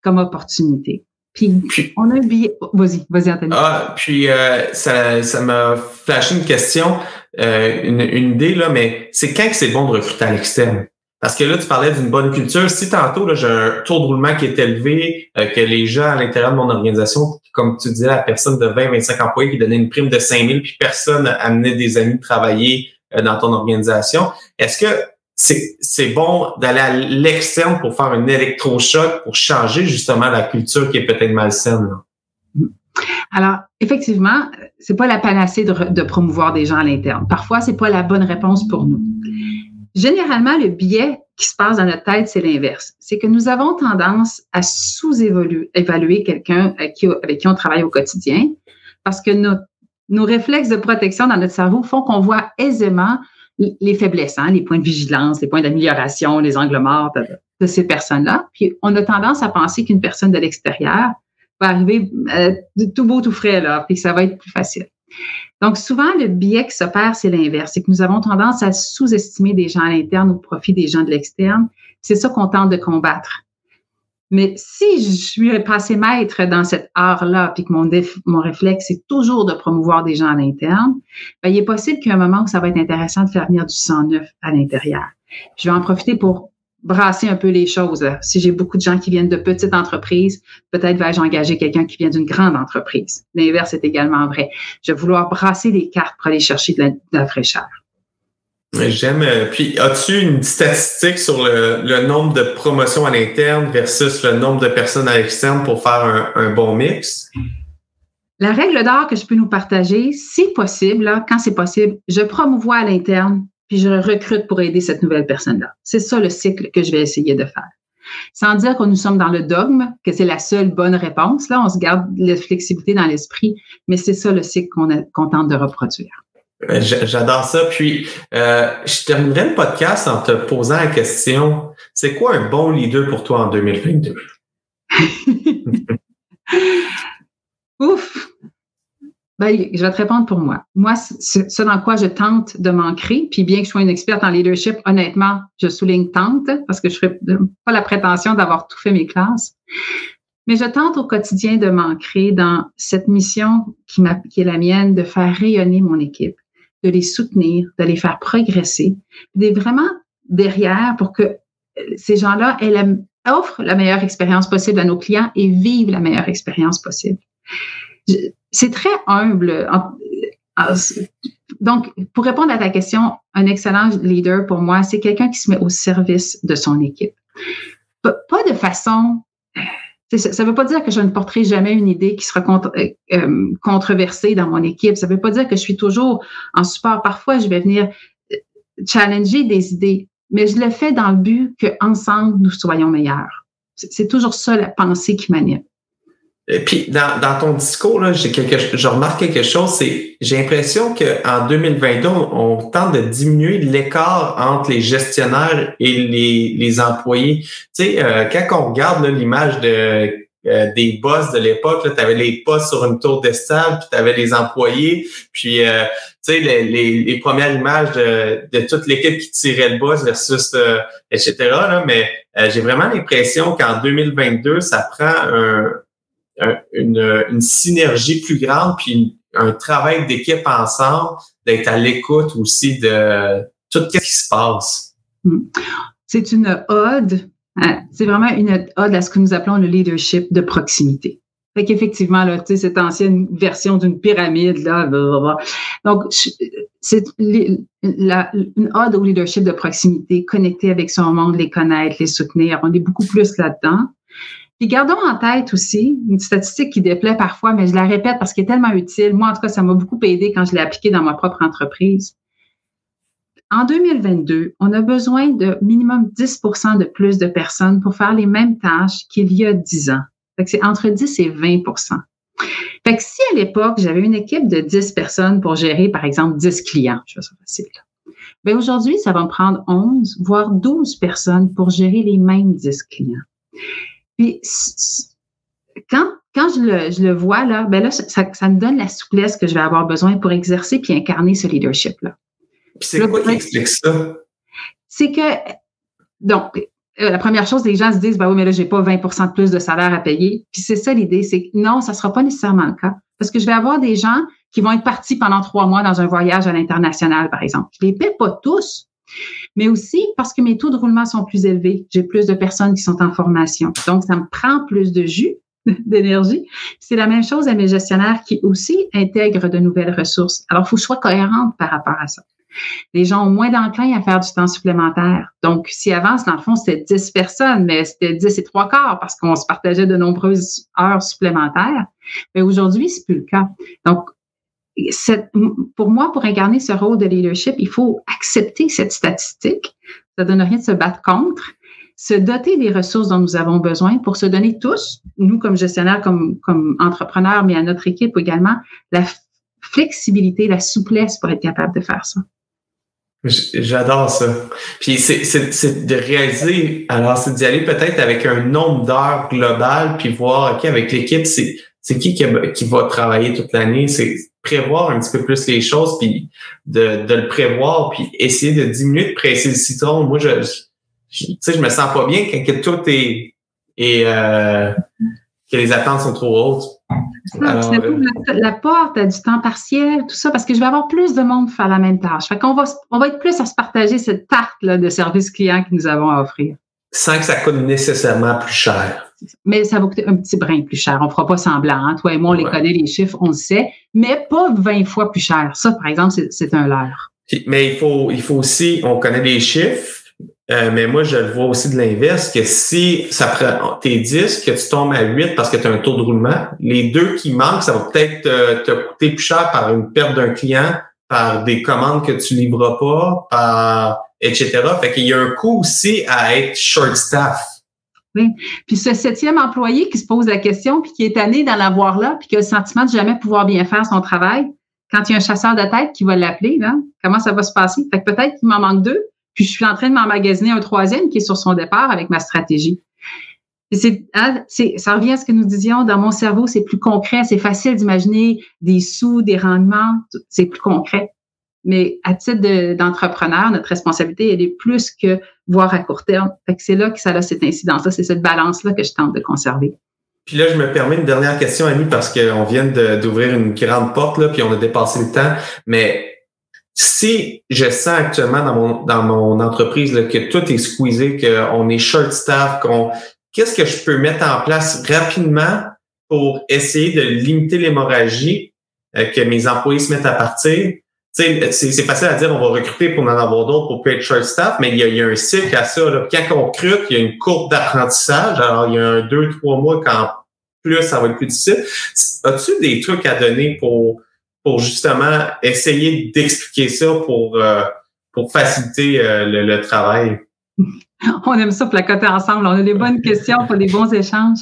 comme opportunité. Puis, on a un billet. Vas-y, vas-y, Anthony. Ah, puis euh, ça, ça m'a flashé une question, euh, une, une, idée, là, mais c'est quand que c'est bon de recruter à l'externe? Parce que là, tu parlais d'une bonne culture. Si tantôt, j'ai un taux de roulement qui est élevé, euh, que les gens à l'intérieur de mon organisation, comme tu disais, la personne de 20-25 employés qui donnait une prime de 5 000, puis personne amenait des amis travailler euh, dans ton organisation, est-ce que c'est bon d'aller à l'externe pour faire un électrochoc, pour changer justement la culture qui est peut-être malsaine? Alors, effectivement, c'est pas la panacée de, de, promouvoir des gens à l'interne. Parfois, c'est pas la bonne réponse pour nous. Généralement, le biais qui se passe dans notre tête, c'est l'inverse. C'est que nous avons tendance à sous-évaluer quelqu'un avec qui, on travaille au quotidien parce que nos, réflexes de protection dans notre cerveau font qu'on voit aisément les faiblesses, hein, les points de vigilance, les points d'amélioration, les angles morts de, ces personnes-là. Puis on a tendance à penser qu'une personne de l'extérieur va arriver euh, tout beau, tout frais, là, puis que ça va être plus facile. Donc, souvent, le biais qui s'opère, c'est l'inverse. C'est que nous avons tendance à sous-estimer des gens à l'interne au profit des gens de l'externe. C'est ça qu'on tente de combattre. Mais si je suis passé maître dans cet art-là, puis que mon, réflexe, c'est toujours de promouvoir des gens à l'interne, ben, il est possible qu'il y ait un moment où ça va être intéressant de faire venir du sang neuf à l'intérieur. Je vais en profiter pour brasser un peu les choses. Si j'ai beaucoup de gens qui viennent de petites entreprises, peut-être vais-je engager quelqu'un qui vient d'une grande entreprise. L'inverse est également vrai. Je vais vouloir brasser les cartes pour aller chercher de la, fraîcheur. J'aime. Euh, puis, as-tu une statistique sur le, nombre de promotions à l'interne versus le nombre de personnes à l'externe pour faire un, bon mix? La règle d'or que je peux nous partager, si possible, quand c'est possible, je promouvois à l'interne, puis je recrute pour aider cette nouvelle personne-là. C'est ça le cycle que je vais essayer de faire. Sans dire que nous sommes dans le dogme, que c'est la seule bonne réponse, là, on se garde la flexibilité dans l'esprit, mais c'est ça le cycle qu'on tente de reproduire. Euh, j'adore ça. Puis, euh, je terminerai le podcast en te posant la question, c'est quoi un bon leader pour toi en 2022? Ouf! Ben, je vais te répondre pour moi. Moi, ce dans quoi je tente de m'ancrer, puis bien que je sois une experte en leadership, honnêtement, je souligne tente parce que je ne pas la prétention d'avoir tout fait mes classes. Mais je tente au quotidien de m'ancrer dans cette mission qui, qui est la mienne, de faire rayonner mon équipe, de les soutenir, de les faire progresser, d'être vraiment derrière pour que euh, ces gens-là offrent la meilleure expérience possible à nos clients et vivent la meilleure expérience possible. C'est très humble. Donc, pour répondre à ta question, un excellent leader pour moi, c'est quelqu'un qui se met au service de son équipe. Pas de façon ça ne veut pas dire que je ne porterai jamais une idée qui sera euh, euh, controversée dans mon équipe. Ça ne veut pas dire que je suis toujours en support. Parfois, je vais venir euh, challenger des idées, mais je le fais dans le but qu'ensemble, nous soyons meilleurs. C'est toujours ça la pensée qui m'anime. Et puis, dans, dans ton discours, là, j'ai quelque, je remarque quelque chose, c'est j'ai l'impression qu'en 2022, on, tente de diminuer l'écart entre les gestionnaires et les, les employés. Tu sais, euh, quand on regarde l'image de euh, des boss de l'époque, tu avais les postes sur une tour d'estable, puis tu avais les employés, puis euh, tu sais, les, les, les, premières images de, de toute l'équipe qui tirait le boss versus etc. Là, mais j'ai vraiment l'impression qu'en 2022, ça prend un, une, une, synergie plus grande, puis un travail d'équipe ensemble, d'être à l'écoute aussi de tout ce qui se passe. Hmm. C'est une ode, hein, c'est vraiment une ode à ce que nous appelons le leadership de proximité. Fait qu'effectivement, là, tu sais, cette ancienne version d'une pyramide, là, donc, c'est une ode au leadership de proximité, connecter avec son monde, les connaître, les soutenir. On est beaucoup plus là-dedans. Puis gardons en tête aussi une statistique qui déplaît parfois, mais je la répète parce qu'elle est tellement utile. Moi, en tout cas, ça m'a beaucoup aidé quand je l'ai appliquée dans ma propre entreprise. En 2022, on a besoin de minimum 10% de plus de personnes pour faire les mêmes tâches qu'il y a 10 ans. c'est entre 10 et 20% fait que si à l'époque, j'avais une équipe de 10 personnes pour gérer, par exemple, 10 clients, je fais ça facile. Bien, aujourd'hui, ça va me prendre 11, voire 12 personnes pour gérer les mêmes 10 clients. Puis, quand, quand je, le, je le vois, là, ben là, ça, ça me donne la souplesse que je vais avoir besoin pour exercer puis incarner ce leadership-là. Puis c'est quoi qui explique ça? C'est que, donc, euh, la première chose, les gens se disent, bah oui, mais là, j'ai pas 20% de plus de salaire à payer. Puis c'est ça l'idée, c'est que non, ça sera pas nécessairement le cas. Parce que je vais avoir des gens qui vont être partis pendant trois mois dans un voyage à l'international, par exemple. Je les paie pas tous, mais aussi parce que mes taux de roulement sont plus élevés. J'ai plus de personnes qui sont en formation. Donc, ça me prend plus de jus, d'énergie. C'est la même chose à mes gestionnaires qui aussi intègrent de nouvelles ressources. Alors, il faut que je sois cohérente par rapport à ça. Les gens ont moins d'enclin à faire du temps supplémentaire. Donc, si avant, dans le fond, c'était 10 personnes, mais c'était 10 et trois quarts parce qu'on se partageait de nombreuses heures supplémentaires. Mais aujourd'hui, c'est plus le cas. Donc, pour moi, pour incarner ce rôle de leadership, il faut accepter cette statistique. Ça donne rien de se battre contre. Se doter des ressources dont nous avons besoin pour se donner tous, nous comme gestionnaires, comme, comme entrepreneurs, mais à notre équipe également, la flexibilité, la souplesse pour être capable de faire ça. J'adore ça. Puis c'est de réaliser, alors c'est d'y aller peut-être avec un nombre d'heures global, puis voir, OK, avec l'équipe, c'est c'est qui, qui va travailler toute l'année, prévoir un petit peu plus les choses, puis de, de le prévoir, puis essayer de diminuer de presser le citron. Moi, je, je, tu sais, je me sens pas bien quand que tout est, et euh, que les attentes sont trop hautes. Alors, euh, la, porte à du temps partiel, tout ça, parce que je vais avoir plus de monde pour faire la même tâche. Fait qu'on va, on va être plus à se partager cette tarte là, de services clients que nous avons à offrir. Sans que ça coûte nécessairement plus cher mais ça va coûter un petit brin plus cher. On fera pas semblant. Toi et moi, on les connaît, les chiffres, on le sait, mais pas 20 fois plus cher. Ça, par exemple, c'est un leurre. Mais il faut, il faut aussi, on connaît les chiffres, euh, mais moi, je le vois aussi de l'inverse, que si ça prend tes 10, que tu tombes à 8 parce que tu as un taux de roulement, les deux qui manquent, ça va peut-être te, coûter plus cher par une perte d'un client, par des commandes que tu livres pas, par etc. Fait qu'il y a un coût aussi à être short staff. Oui. Puis ce septième employé qui se pose la question, puis qui est tanné d'en avoir là, puis qui a le sentiment de jamais pouvoir bien faire son travail, quand il y a un chasseur de tête qui va l'appeler, là, comment ça va se passer? Fait que peut-être qu'il m'en manque deux, puis je suis en train de m'emmagasiner un troisième qui est sur son départ avec ma stratégie. Hein, c'est, ça revient à ce que nous disions, dans mon cerveau, c'est plus concret, c'est facile d'imaginer des sous, des rendements, c'est plus concret. Mais à titre d'entrepreneur, notre responsabilité, elle est plus que voir à court terme. C'est là que ça a cette incidence-là, c'est cette balance-là que je tente de conserver. Puis là, je me permets une dernière question, Annie, parce qu'on vient d'ouvrir une grande porte, là, puis on a dépassé le temps. Mais si je sens actuellement dans mon, dans mon entreprise là, que tout est squeezé, qu'on est short staff, qu'on qu'est-ce que je peux mettre en place rapidement pour essayer de limiter l'hémorragie, euh, que mes employés se mettent à partir? C'est, facile à dire, on va recruter pour en avoir d'autres pour être short staff, mais il y, a, il y a un cycle à ça. Là. Quand on recrute, il y a une courbe d'apprentissage. Alors, il y a un deux, trois mois quand plus ça va être plus difficile. As-tu des trucs à donner pour pour justement essayer d'expliquer ça pour, euh, pour faciliter euh, le, travail? On aime ça placoter ensemble. On a des bonnes questions pour des bons échanges.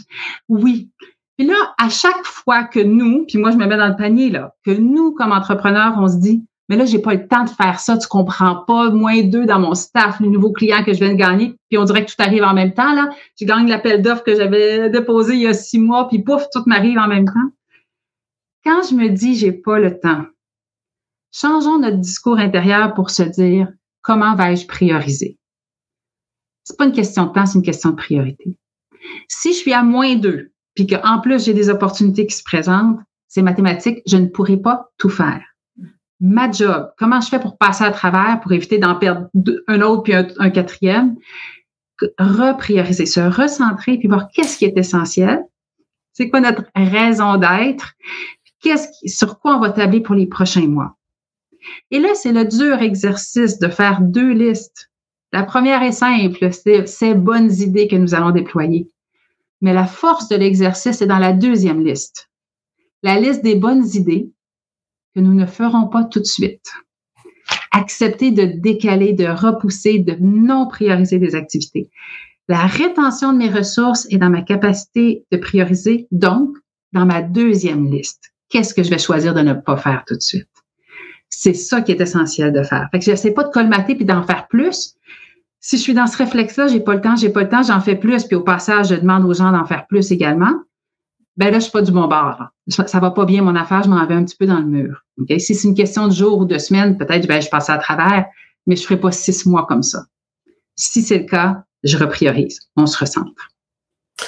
Oui. Puis là, à chaque fois que nous, puis moi je me mets dans le panier, là, que nous, comme entrepreneurs, on se dit, mais là, j'ai pas le temps de faire ça, tu comprends pas, moins deux dans mon staff, le nouveau client que je viens de gagner, puis on dirait que tout arrive en même temps, là. J'ai gagné l'appel d'offres que j'avais déposé il y a six mois, puis pouf, tout m'arrive en même temps. Quand je me dis j'ai pas le temps, changeons notre discours intérieur pour se dire comment vais-je prioriser? C'est pas une question de temps, c'est une question de priorité. Si je suis à moins deux, puis qu'en plus j'ai des opportunités qui se présentent, c'est mathématique, je ne pourrai pas tout faire. Ma job, comment je fais pour passer à travers, pour éviter d'en perdre un autre puis un, quatrième? Reprioriser, se recentrer, puis voir qu'est-ce qui est essentiel, c'est quoi notre raison d'être, qu'est-ce sur quoi on va tabler pour les prochains mois? Et là, c'est le dur exercice de faire deux listes. La première est simple, c'est ces bonnes idées que nous allons déployer. Mais la force de l'exercice est dans la deuxième liste. La liste des bonnes idées que nous ne ferons pas tout de suite. Accepter de décaler, de repousser, de non prioriser des activités. La rétention de mes ressources est dans ma capacité de prioriser, donc dans ma deuxième liste qu'est-ce que je vais choisir de ne pas faire tout de suite? C'est ça qui est essentiel de faire. Fait que j'essaie pas de colmater puis d'en faire plus. Si je suis dans ce réflexe-là, j'ai pas le temps, j'ai pas le temps, j'en fais plus, puis au passage, je demande aux gens d'en faire plus également. Ben là, je suis pas du bon bord. Ça, ça va pas bien mon affaire, je m'en vais un petit peu dans le mur. Si c'est une question de jours ou de semaines, peut-être ben, je passe à travers, mais je ferai pas six mois comme ça. Si c'est le cas, je repriorise. On se recentre.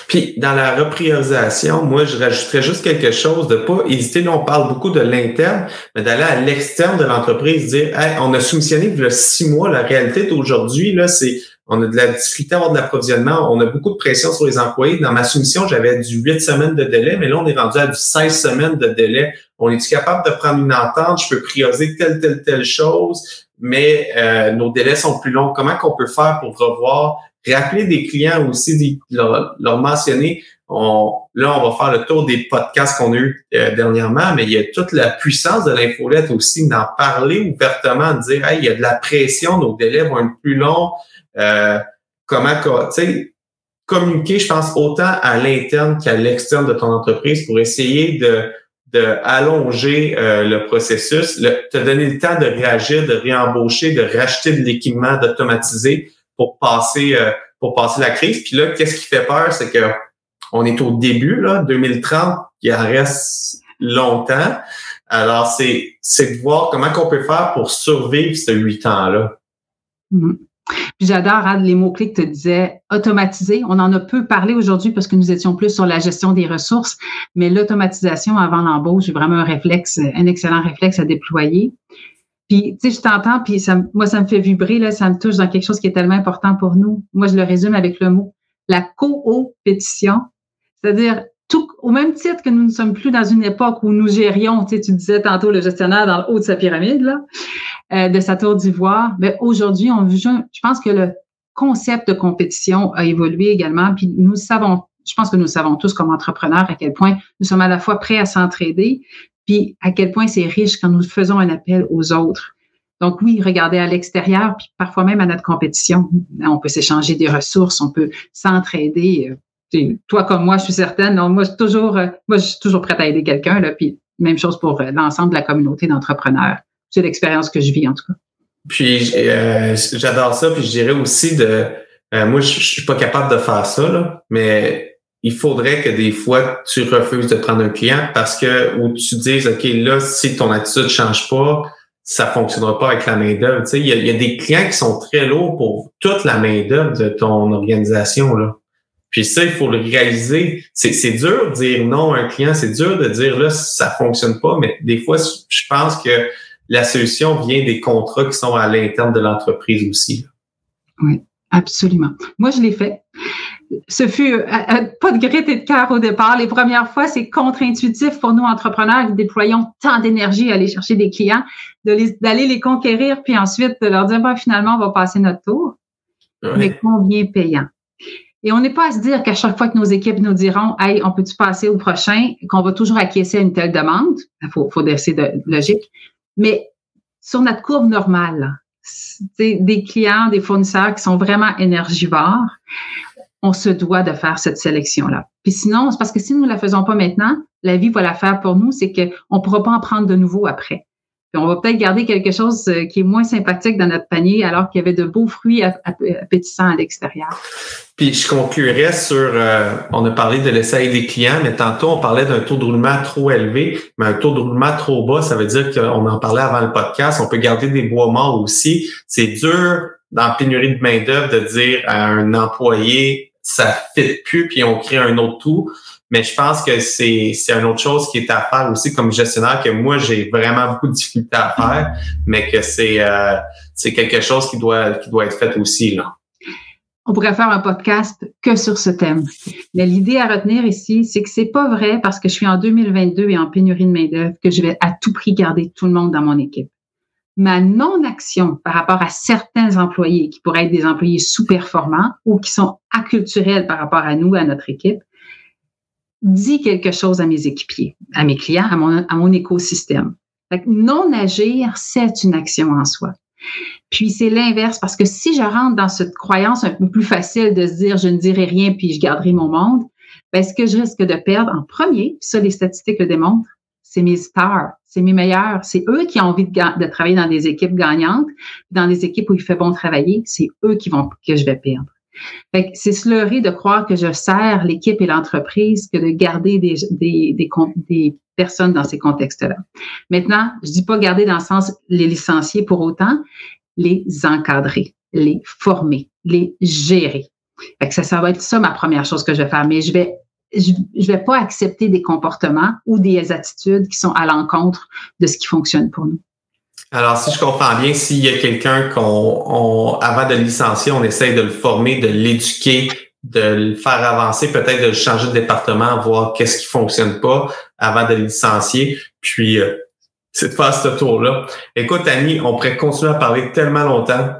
Puis dans la repriorisation, moi, je rajouterais juste quelque chose de pas hésiter. Là, on parle beaucoup de l'interne, mais d'aller à l'externe de l'entreprise, dire hey, on a soumissionné il y a six mois. La réalité d'aujourd'hui, là, c'est on a de la difficulté à avoir de l'approvisionnement, on a beaucoup de pression sur les employés. Dans ma soumission, j'avais du huit semaines de délai, mais là, on est rendu à du 16 semaines de délai. On est capable de prendre une entente? Je peux prioriser telle, telle, telle chose, mais euh, nos délais sont plus longs. Comment qu'on peut faire pour revoir rappeler des clients aussi, leur, leur mentionner. On, là, on va faire le tour des podcasts qu'on a eu euh, dernièrement, mais il y a toute la puissance de l'infolette aussi d'en parler ouvertement, de dire hey, il y a de la pression, nos délais vont être plus longs. Euh, comment, communiquer, je pense, autant à l'interne qu'à l'externe de ton entreprise pour essayer de, de allonger euh, le processus, te donner le temps de réagir, de réembaucher, de racheter de l'équipement, d'automatiser pour passer euh, pour passer la crise. Puis là, qu'est-ce qui fait peur, c'est que on est au début là, 2030, il en reste longtemps. Alors c'est c'est de voir comment qu'on peut faire pour survivre ces huit ans là. Mm-hmm. J'adore hein, les mots-clés que tu disais, automatiser. On en a peu parlé aujourd'hui parce que nous étions plus sur la gestion des ressources, mais l'automatisation avant l'embauche, j'ai vraiment un réflexe, un excellent réflexe à déployer. Puis, tu sais, je t'entends, puis ça, moi, ça me fait vibrer, là, ça me touche dans quelque chose qui est tellement important pour nous. Moi, je le résume avec le mot la coopétition, c'est-à-dire tout, au même titre que nous ne sommes plus dans une époque où nous gérions, tu, sais, tu disais tantôt le gestionnaire dans le haut de sa pyramide, là, euh, de sa tour d'ivoire, mais ben, aujourd'hui, on, je pense que le concept de compétition a évolué également, puis nous savons, je pense que nous savons tous comme entrepreneurs à quel point nous sommes à la fois prêts à s'entraider, puis à quel point c'est riche quand nous faisons un appel aux autres. Donc oui, regarder à l'extérieur, puis parfois même à notre compétition. On peut s'échanger des ressources, on peut s'entraider. Euh, toi comme moi, je suis certaine. Non, moi, je suis toujours, euh, moi, je suis toujours prête à aider quelqu'un. Puis même chose pour euh, l'ensemble de la communauté d'entrepreneurs. C'est l'expérience que je vis en tout cas. Puis j'adore ça. Puis je dirais aussi de, moi, je, je, suis pas capable de faire ça, là, mais il faudrait que des fois tu refuses de prendre un client parce que ou tu dises ok là si ton attitude change pas ça fonctionnera pas avec la main-d'œuvre. Tu sais, il y, a, des clients qui sont très lourds pour toute la main-d'œuvre de ton organisation. Là. Puis ça, il faut le réaliser. C'est dur de dire non à un client, c'est dur de dire là, ça fonctionne pas, mais des fois, je pense que la solution vient des contrats qui sont à l'interne de l'entreprise aussi. Oui, absolument. Moi, je l'ai fait ce fut euh, euh, pas de gré et de cœur au départ. Les premières fois, c'est contre-intuitif pour nous entrepreneurs qui déployons tant d'énergie à aller chercher des clients, d'aller les, conquérir, puis ensuite de leur dire, ben, finalement, on va passer notre tour. Mais combien payant? Et on n'est pas à se dire qu'à chaque fois que nos équipes nous diront, hey, on peut-tu passer au prochain, qu'on va toujours acquiescer à une telle demande. Il faut, faut laisser de logique. Mais sur notre courbe normale, des clients, des fournisseurs qui sont vraiment énergivores, on se doit de faire cette sélection-là. Puis sinon, c'est parce que si nous ne la faisons pas maintenant, la vie va la faire pour nous, c'est qu'on ne pourra pas en prendre de nouveau après. Puis on va peut-être garder quelque chose euh, qui est moins sympathique dans notre panier alors qu'il y avait de beaux fruits appétissants à l'extérieur. Puis je conclurai sur, euh, on a parlé de laisser des clients, mais tantôt on parlait d'un taux de roulement trop élevé, mais un taux de roulement trop bas, ça veut dire qu'on en parlait avant le podcast, on peut garder des bois morts aussi. C'est dur dans la pénurie de main-d'œuvre de dire à un employé ça fit plus, puis on crée un autre tout. Mais je pense que c'est, c'est une autre chose qui est à faire aussi comme gestionnaire que moi, j'ai vraiment beaucoup de difficultés à faire, mais que c'est, euh, c'est quelque chose qui doit, qui doit être fait aussi. Là. On pourrait faire un podcast que sur ce thème. Mais l'idée à retenir ici, c'est que c'est pas vrai parce que je suis en 2022 et en pénurie de main-d'œuvre que je vais à tout prix garder tout le monde dans mon équipe ma non-action par rapport à certains employés qui pourraient être des employés sous-performants ou qui sont acculturels par rapport à nous, à notre équipe, dit quelque chose à mes équipiers, à mes clients, à mon, écosystème. non agir, c'est une action en soi. Puis c'est l'inverse, parce que si je rentre dans cette croyance un peu plus facile de se dire je ne dirai rien puis je garderai mon monde, ben, ce que je risque de perdre en premier, ça les statistiques le démontrent, c'est mes stars, c'est mes meilleurs. C'est eux qui ont envie de, travailler dans des équipes gagnantes, dans des équipes où il fait bon travailler. C'est eux qui vont que je vais perdre. c'est se leurrer de croire que je sers l'équipe et l'entreprise que de garder des, des, des, des personnes dans ces contextes-là. Maintenant, je dis pas garder dans le sens les licencier pour autant, les encadrer, les former, les gérer. Fait ça va être ça ma première chose que je vais faire. Mais je vais je ne vais pas accepter des comportements ou des attitudes qui sont à l'encontre de ce qui fonctionne pour nous. Alors, si je comprends bien, s'il y a quelqu'un qu'on, avant de licencier, on essaye de le former, de l'éduquer, de le faire avancer, peut-être de le changer de département, voir qu'est-ce qui fonctionne pas avant de le licencier, puis euh, c'est de faire ce tour-là. Écoute, Annie, on pourrait continuer à parler tellement longtemps.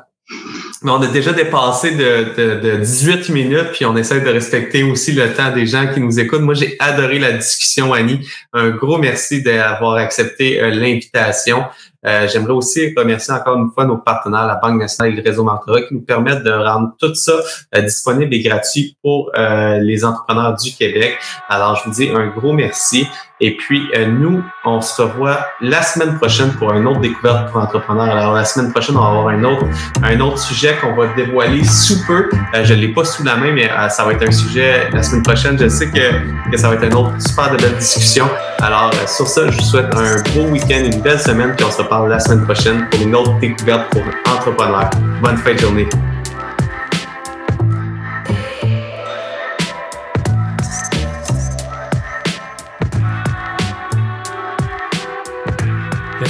On a déjà dépassé de, de, 18 minutes, puis on essaie de respecter aussi le temps des gens qui nous écoutent. Moi, j'ai adoré la discussion, Annie. Un gros merci d'avoir accepté euh, l'invitation. Euh, j'aimerais aussi remercier encore une fois nos partenaires, la Banque nationale et le réseau Mentorat, qui nous permettent de rendre tout ça euh, disponible et gratuit pour les entrepreneurs du Québec. Alors, je vous dis un gros merci. Et puis, euh, nous, on se revoit la semaine prochaine pour une autre découverte pour entrepreneurs. Alors, la semaine prochaine, on va avoir un autre, un autre sujet qu'on va dévoiler sous peu. Euh, je ne l'ai pas sous la main, mais euh, ça va être un sujet la semaine prochaine. Je sais que, ça va être une autre super de belle discussion. Alors, sur ça, je vous souhaite un beau week-end, une belle semaine, puis on se reparle la semaine prochaine pour une autre découverte pour entrepreneurs. Bonne fin de journée.